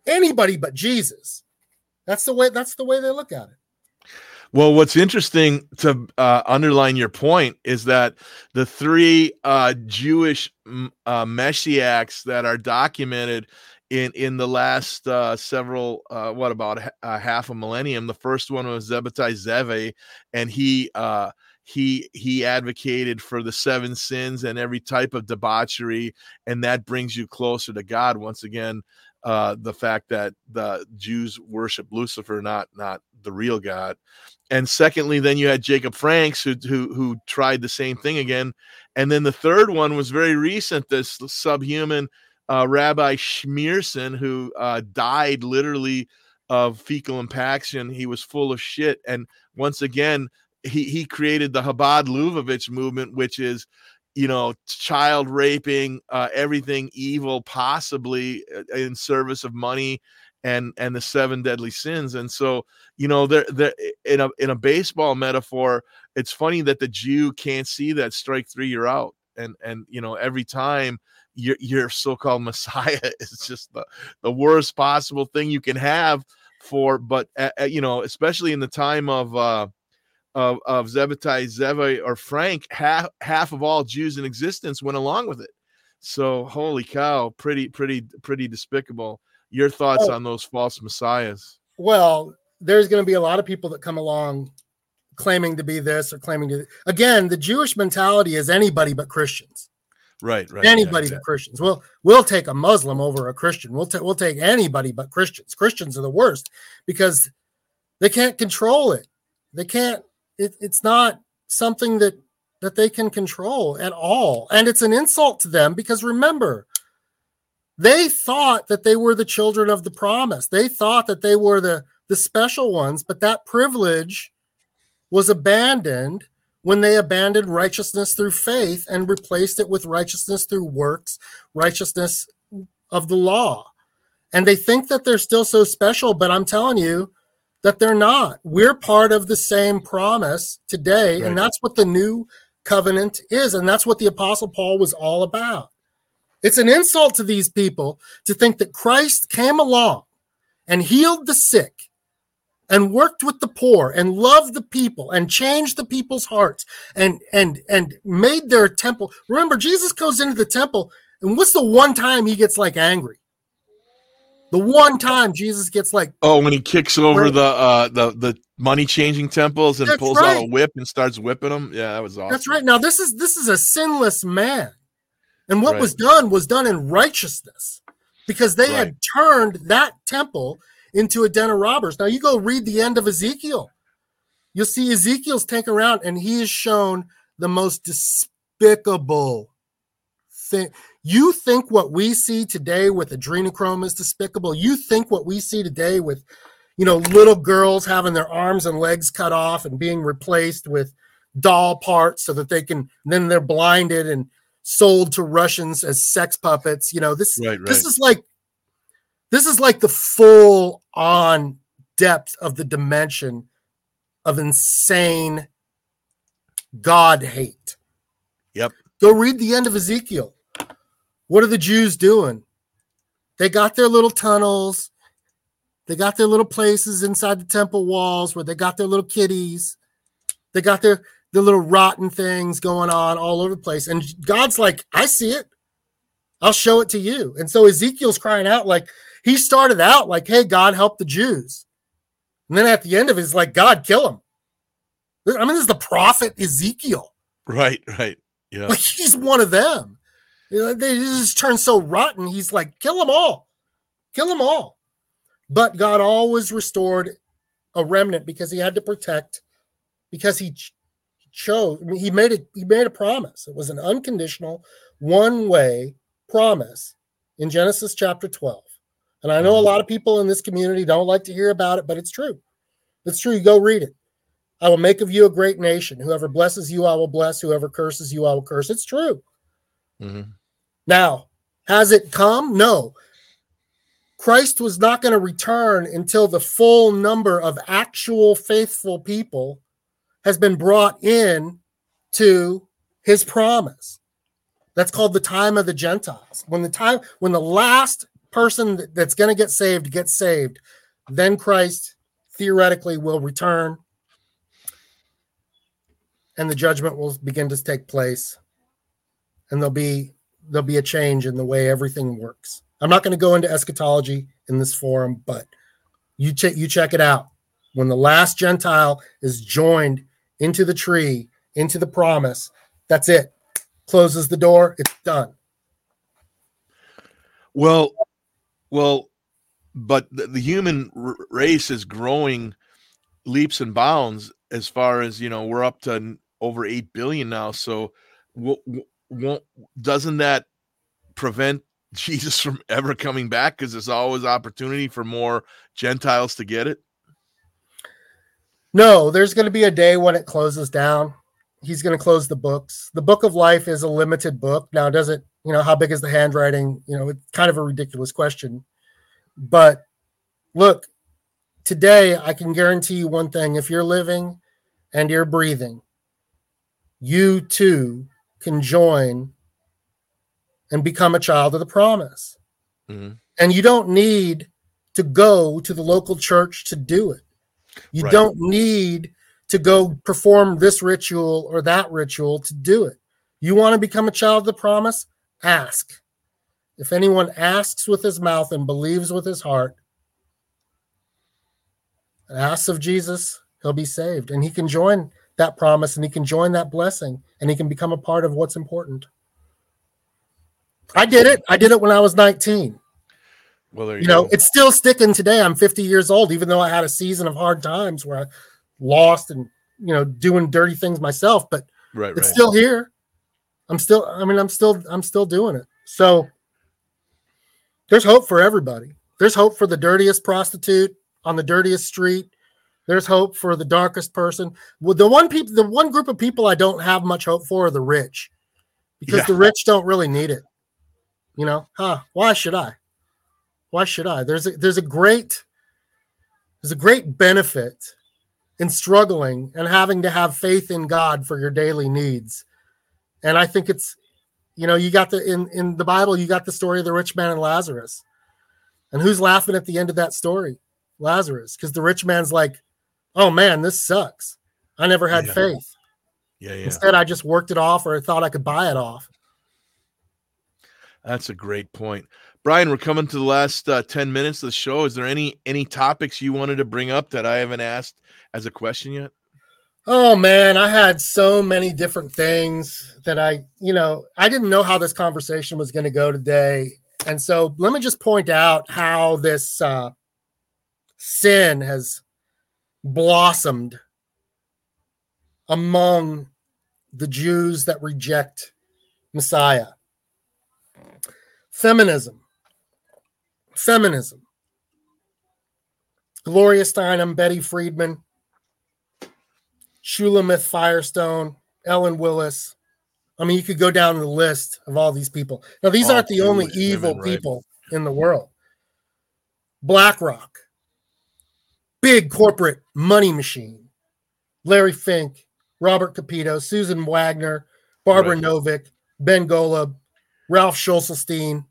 Anybody but Jesus. That's the way. That's the way they look at it. Well, what's interesting to uh, underline your point is that the three uh, Jewish uh, messiahs that are documented in in the last uh, several, uh, what about h- uh, half a millennium? The first one was Zebbatai Zeve, and he uh, he he advocated for the seven sins and every type of debauchery, and that brings you closer to God. Once again, uh, the fact that the Jews worship Lucifer, not not the real God. And secondly, then you had Jacob Franks who who who tried the same thing again. And then the third one was very recent. This subhuman uh, Rabbi Schneerson who uh, died literally of fecal impaction. He was full of shit. And once again, he he created the Chabad Lubavitch movement, which is you know child raping uh, everything evil possibly uh, in service of money and and the seven deadly sins. And so you know there there in a in a baseball metaphor it's funny that the jew can't see that strike three you're out. And and you know every time your your so-called messiah is just the the worst possible thing you can have for but uh, uh, you know especially in the time of uh of of Zebediah Zeva or Frank half half of all Jews in existence went along with it so holy cow pretty pretty pretty despicable your thoughts Oh. on those false messiahs Well, there's going to be a lot of people that come along claiming to be this or claiming to again the Jewish mentality is anybody but Christians. right right yeah, anybody but Christians. We'll we'll take a Muslim over a Christian. We'll take we'll take anybody but Christians. Christians are the worst because they can't control it. They can't. It, it's not something that that they can control at all, and it's an insult to them because remember, they thought that they were the children of the promise. They thought that they were the the special ones, but that privilege was abandoned when they abandoned righteousness through faith and replaced it with righteousness through works, righteousness of the law. And they think that they're still so special, but I'm telling you that they're not. We're part of the same promise today, Right. and that's what the new covenant is, and that's what the apostle Paul was all about. It's an insult to these people to think that Christ came along and healed the sick and worked with the poor and loved the people and changed the people's hearts and and and made their temple remember jesus goes into the temple and what's the one time he gets like angry the one time jesus gets like Oh, when he kicks over the uh the the money changing temples and That's pulls out a whip and starts whipping them. Yeah, that was awesome. that's right. Now this is this is a sinless man. And what Right. was done was done in righteousness because they had turned that temple into a den of robbers. Now you go read the end of ezekiel. You'll see ezekiel's taken around and he is shown the most despicable thing you think what we see today with adrenochrome is despicable? You think what we see today with you know little girls having their arms and legs cut off and being replaced with doll parts so that they can then they're blinded and sold to russians as sex puppets you know this Right, this is like this is like the full on depth of the dimension of insane god hate. Yep. go read the end of ezekiel what are the jews doing they got their little tunnels they got their little places inside the temple walls where they got their little kitties they got their their little rotten things going on all over the place and god's like i see it I'll show it to you. And so Ezekiel's crying out like he started out like, "Hey, God, help the Jews," and then at the end of it, it's like, "God, kill them." I mean, this is the prophet Ezekiel. Right, right. Yeah. Like he's one of them. They just turn so rotten. He's like, "Kill them all, kill them all." But God always restored a remnant because He had to protect, because He ch- chose. I mean, he made it. He made a promise. It was an unconditional, one-way promise in Genesis chapter 12. And I know a lot of people in this community don't like to hear about it, but it's true. It's true. You go read it. I will make of you a great nation. Whoever blesses you, I will bless. Whoever curses you, I will curse. It's true. Mhm. Now, has it come? No. Christ was not going to return until the full number of actual faithful people has been brought in to his promise. That's called the time of the Gentiles. When the time when the last person that's going to get saved gets saved, then Christ theoretically will return and the judgment will begin to take place and there'll be there'll be a change in the way everything works. I'm not going to go into eschatology in this forum, but you check you check it out. When the last Gentile is joined into the tree, into the promise, that's it. Closes the door, it's done. Well, well, but the, the human r- race is growing leaps and bounds as far as you know we're up to over 8 billion now so w- w- won't doesn't that prevent jesus from ever coming back because there's always opportunity for more gentiles to get it No, there's going to be a day when it closes down. He's going to close the books. The book of life is a limited book. Now, does it, you know, how big is the handwriting? You know, it's kind of a ridiculous question. But look, today I can guarantee you one thing if you're living and you're breathing, you too can join and become a child of the promise. Mhm. And you don't need to go to the local church to do it. You Right. don't need to go perform this ritual or that ritual to do it. You want to become a child of the promise? Ask. If anyone asks with his mouth and believes with his heart, and asks of Jesus, he'll be saved. And he can join that promise and he can join that blessing and he can become a part of what's important. I did it. I did it when I was 19 Well, there you, you know go. it's still sticking today i'm 50 years old even though i had a season of hard times where i lost and you know doing dirty things myself but right, it's right. still here i'm still i mean i'm still i'm still doing it so there's hope for everybody there's hope for the dirtiest prostitute on the dirtiest street there's hope for the darkest person well the one people the one group of people i don't have much hope for are the rich because Yeah. the rich don't really need it you know huh why should i why should I? There's a there's a great there's a great benefit in struggling and having to have faith in God for your daily needs. And I think it's you know, you got the in in the Bible you got the story of the rich man and Lazarus. And who's laughing at the end of that story? Lazarus, because the rich man's like, "Oh man, this sucks. I never had Yeah. faith. yeah, yeah. Instead, I just worked it off or I thought I could buy it off." That's a great point. Brian, we're coming to the last uh, 10 minutes of the show. Is there any any topics you wanted to bring up that I haven't asked as a question yet? Oh man, I had so many different things that I, you know, I didn't know how this conversation was going to go today. And so let me just point out how this uh, sin has blossomed among the Jews that reject Messiah. Feminism. Feminism. Gloria Steinem, Betty Friedman, Shulamith Firestone, Ellen Willis. I mean, you could go down the list of all these people. Now, these All aren't the only evil women, right. people in the world. BlackRock, big corporate money machine. Larry Fink, Robert Kapito, Susan Wagner, Barbara Right. Novick, Ben Golub, Ralph Schlosstein.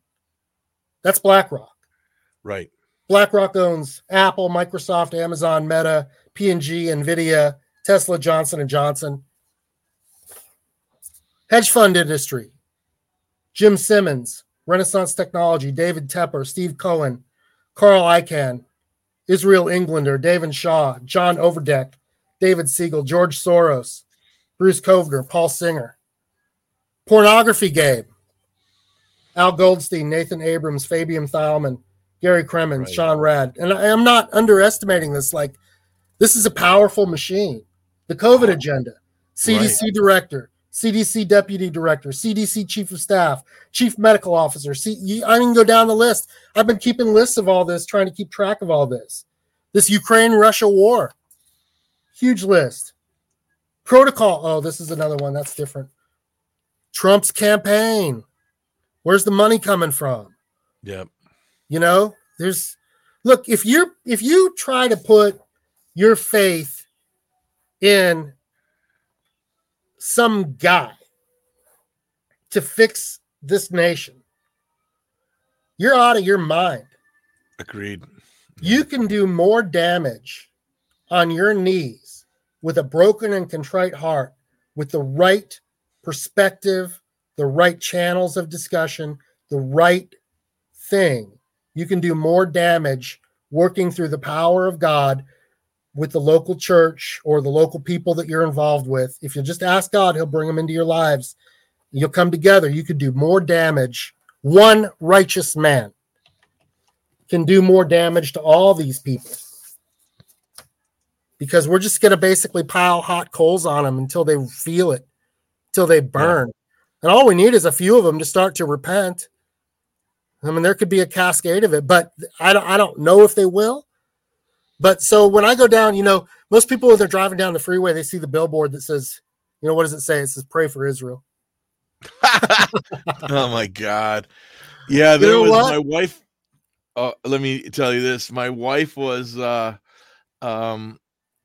That's BlackRock. Right. BlackRock owns Apple, Microsoft, Amazon, Meta, P&G, Nvidia, Tesla, Johnson and Johnson. Hedge fund industry. Jim Simons, Renaissance Technology, David Tepper, Steve Cohen, Carl Icahn, Israel Englander, David Shaw, John Overdeck, David Siegel, George Soros, Bruce Kovner, Paul Singer. Pornography game. Al Goldstein, Nathan Abrams, Fabian Thalman, Gary Kremens, Right. Sean Rad. And I am not underestimating this. Like, this is a powerful machine. The COVID agenda, CDC director, CDC deputy director, CDC chief of staff, chief medical officer. C- I can go down the list. I've been keeping lists of all this, trying to keep track of all this. This Ukraine Russia war, huge list. Protocol. Oh, this is another one that's different. Trump's campaign. Where's the money coming from? Yep. You know, there's look, if you're if you try to put your faith in some guy to fix this nation, you're out of your mind. Agreed. You can do more damage on your knees with a broken and contrite heart with the right perspective, the right channels of discussion, the right thing. You can do more damage working through the power of God with the local church or the local people that you're involved with. If you just ask God, He'll bring them into your lives. You'll come together. You could do more damage. One righteous man can do more damage to all these people because we're just going to basically pile hot coals on them until they feel it, till they burn. And all we need is a few of them to start to repent. I mean, there could be a cascade of it, but I don't, I don't know if they will. But so when I go down, you know, most people when they're driving down the freeway, they see the billboard that says, you know, what does it say? It says "Pray for Israel." oh my god yeah You there know was what? my wife uh, let me tell you this my wife was uh um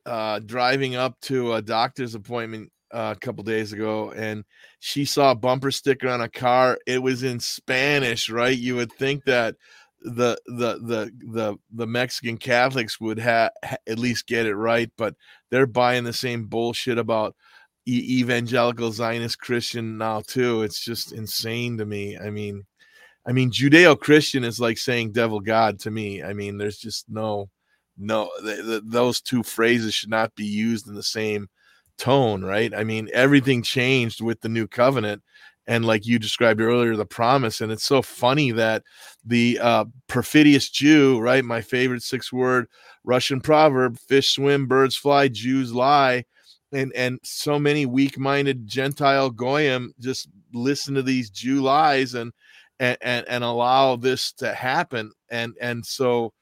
uh driving up to a doctor's appointment uh, a couple days ago, and she saw a bumper sticker on a car. It was in Spanish, right? You would think that the the the the the Mexican Catholics would have at least get it right, but they're buying the same bullshit about e- evangelical Zionist Christian now too. It's just insane to me. I mean, I mean Judeo Christian is like saying devil God to me. I mean, there's just no no th- th- those two phrases should not be used in the same tone, right? I mean, everything changed with the new covenant and like you described earlier the promise and it's so funny that the uh perfidious jew right my favorite six word russian proverb fish swim birds fly jews lie and and so many weak-minded gentile goyim just listen to these jew lies and and and, and allow this to happen and and so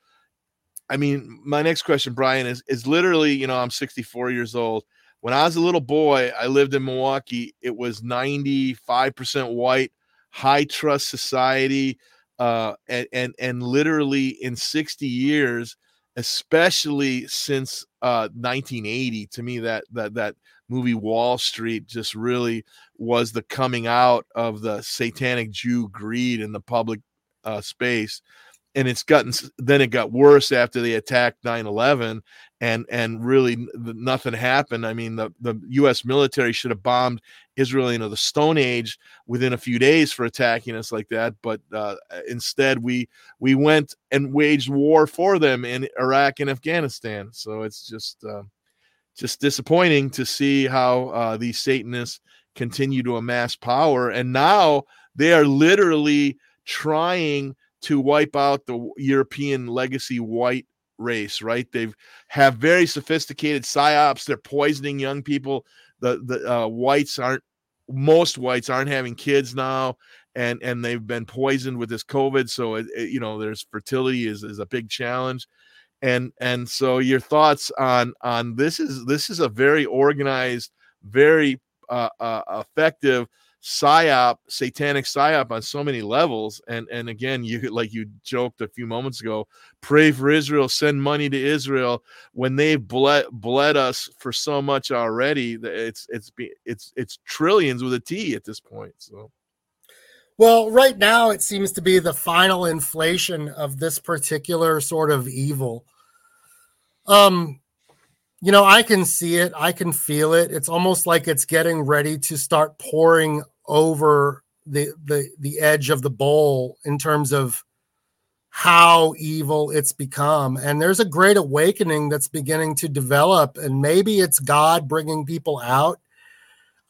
i mean my next question brian is is literally you know i'm 64 years old when I was a little boy, I lived in Milwaukee. It was 95% white, high trust society. Uh, and, and, and literally in 60 years, especially since uh, 1980, to me, that, that, that movie Wall Street just really was the coming out of the satanic Jew greed in the public uh, space and it's gotten then it got worse after they attacked 9-11 and and really nothing happened. I mean the, the u.s military should have bombed israel into the stone age within a few days for attacking us like that but uh, instead we we went and waged war for them in iraq and afghanistan. So it's just uh, just disappointing to see how uh, these satanists continue to amass power and now they are literally trying to wipe out the European legacy white race, right? They've have very sophisticated psyops. They're poisoning young people. The the uh, whites aren't most whites aren't having kids now, and and they've been poisoned with this COVID. So it, it, you know, there's fertility is is a big challenge, and and so your thoughts on on this is this is a very organized, very uh, uh, effective psyop satanic psyop on so many levels and and again you like you joked a few moments ago pray for israel send money to israel. When they've bled bled us for so much already it's it's it's it's trillions with a t at this point so. Well right now it seems to be the final inflation of this particular sort of evil. Um you know i can see it. I can feel it. It's almost like it's getting ready to start pouring over the the the edge of the bowl in terms of how evil it's become. And there's a great awakening that's beginning to develop and maybe it's god bringing people out.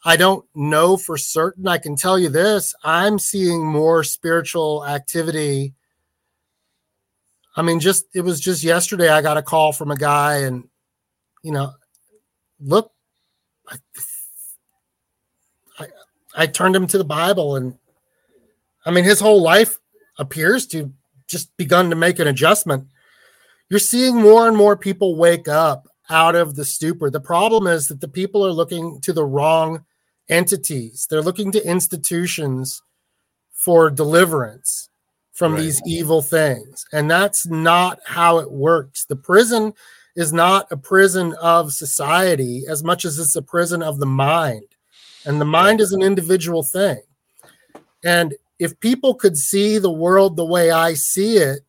I don't know for certain. I can tell you this i'm seeing more spiritual activity. I mean just it was just yesterday i got a call from a guy and you know look I, I, turned him to the Bible, and I mean, his whole life appears to just begun to make an adjustment. You're seeing more and more people wake up out of the stupor. The problem is that the people are looking to the wrong entities. They're looking to institutions for deliverance from Right. these evil things. And that's not how it works. The prison is not a prison of society as much as it's a prison of the mind. And the mind is an individual thing. And if people could see the world the way I see it,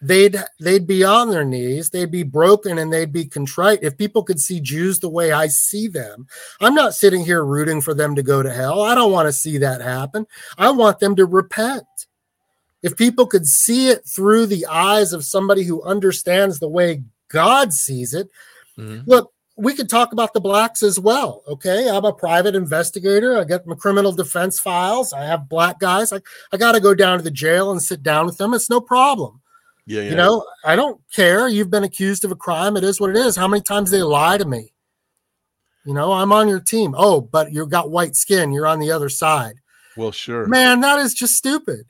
they'd they'd be on their knees, they'd be broken and they'd be contrite. If people could see Jews the way I see them, I'm not sitting here rooting for them to go to hell. I don't want to see that happen. I want them to repent. If people could see it through the eyes of somebody who understands the way God sees it, mm-hmm. look, we could talk about the blacks as well. Okay. I'm a private investigator. I get my criminal defense files. I have black guys. I, I got to go down to the jail and sit down with them. It's no problem. yeah, yeah. You know, I don't care. You've been accused of a crime. It is what it is. How many times they lie to me? You know, I'm on your team. Oh, but you've got white skin. You're on the other side. well sure Man, that is just stupid.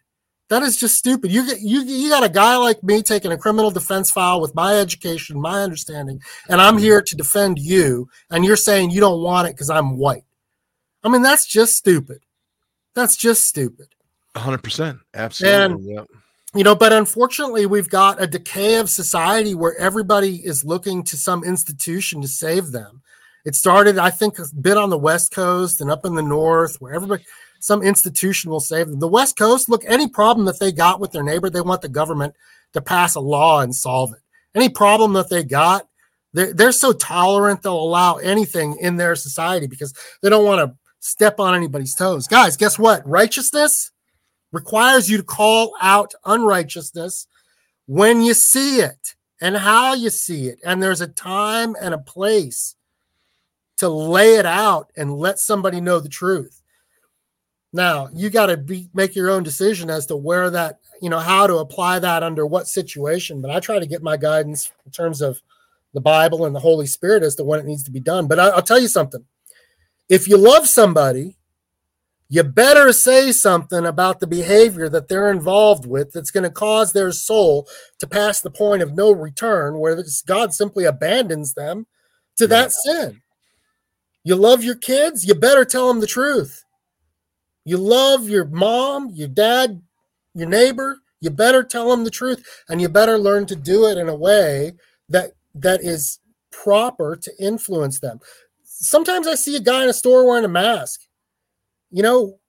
That is just stupid. You get you you got a guy like me taking a criminal defense file with my education, my understanding, and I'm here to defend you, and you're saying you don't want it because I'm white. I mean, that's just stupid. That's just stupid. 100% absolutely yeah. You know, but unfortunately, we've got a decay of society where everybody is looking to some institution to save them. It started, I think, a bit on the West Coast and up in the North, where everybody, some institution will save them. The West Coast, look, any problem that they got with their neighbor, they want the government to pass a law and solve it. Any problem that they got, they're, they're so tolerant, they'll allow anything in their society because they don't want to step on anybody's toes. Guys, guess what? Righteousness requires you to call out unrighteousness when you see it and how you see it. And there's a time and a place to lay it out and let somebody know the truth. Now, you got to be make your own decision as to where that, you know, how to apply that under what situation. But I try to get my guidance in terms of the Bible and the Holy Spirit as to when it needs to be done. But I, I'll tell you something. If you love somebody, you better say something about the behavior that they're involved with that's going to cause their soul to pass the point of no return, where this- God simply abandons them to that sin. You love your kids, you better tell them the truth. You love your mom, your dad, your neighbor, you better tell them the truth and you better learn to do it in a way that that is proper to influence them. Sometimes I see a guy in a store wearing a mask. You know,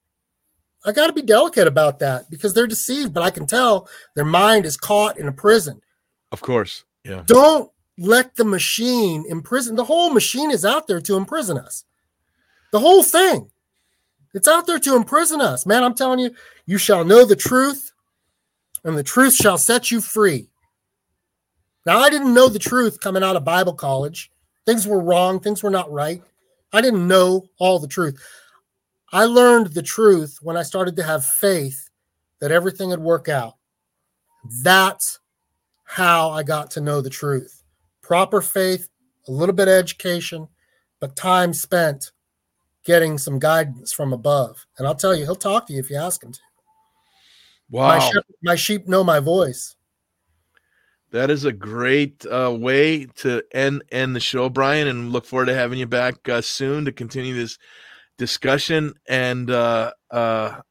I got to be delicate about that because they're deceived, but I can tell their mind is caught in a prison. Of course. Yeah. Don't let the machine imprison. The whole machine is out there to imprison us. The whole thing. It's out there to imprison us. Man, I'm telling you, you shall know the truth, and the truth shall set you free. Now, I didn't know the truth coming out of Bible college. Things were wrong, things were not right. I didn't know all the truth. I learned the truth when I started to have faith that everything would work out. That's how I got to know the truth. Proper faith, a little bit of education, but time spent getting some guidance from above. And I'll tell you, he'll talk to you if you ask him to. Wow. My, sheep, my sheep know my voice. That is a great uh, way to end end the show, Brian, and look forward to having you back uh, soon to continue this discussion. And uh, uh,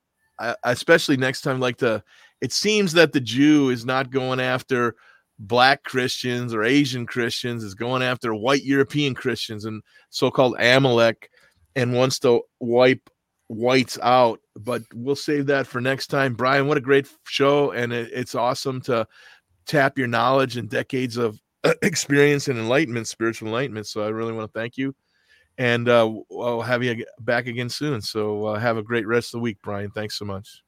I, especially next time, like to. It seems that the Jew is not going after black Christians or Asian Christians; is going after white European Christians and so-called Amalek, and wants to wipe whites out. But we'll save that for next time. Brian, what a great show, and it, it's awesome to tap your knowledge and decades of experience and enlightenment, spiritual enlightenment. So I really want to thank you, and uh, I'll have you back again soon. So uh, have a great rest of the week, Brian. Thanks so much.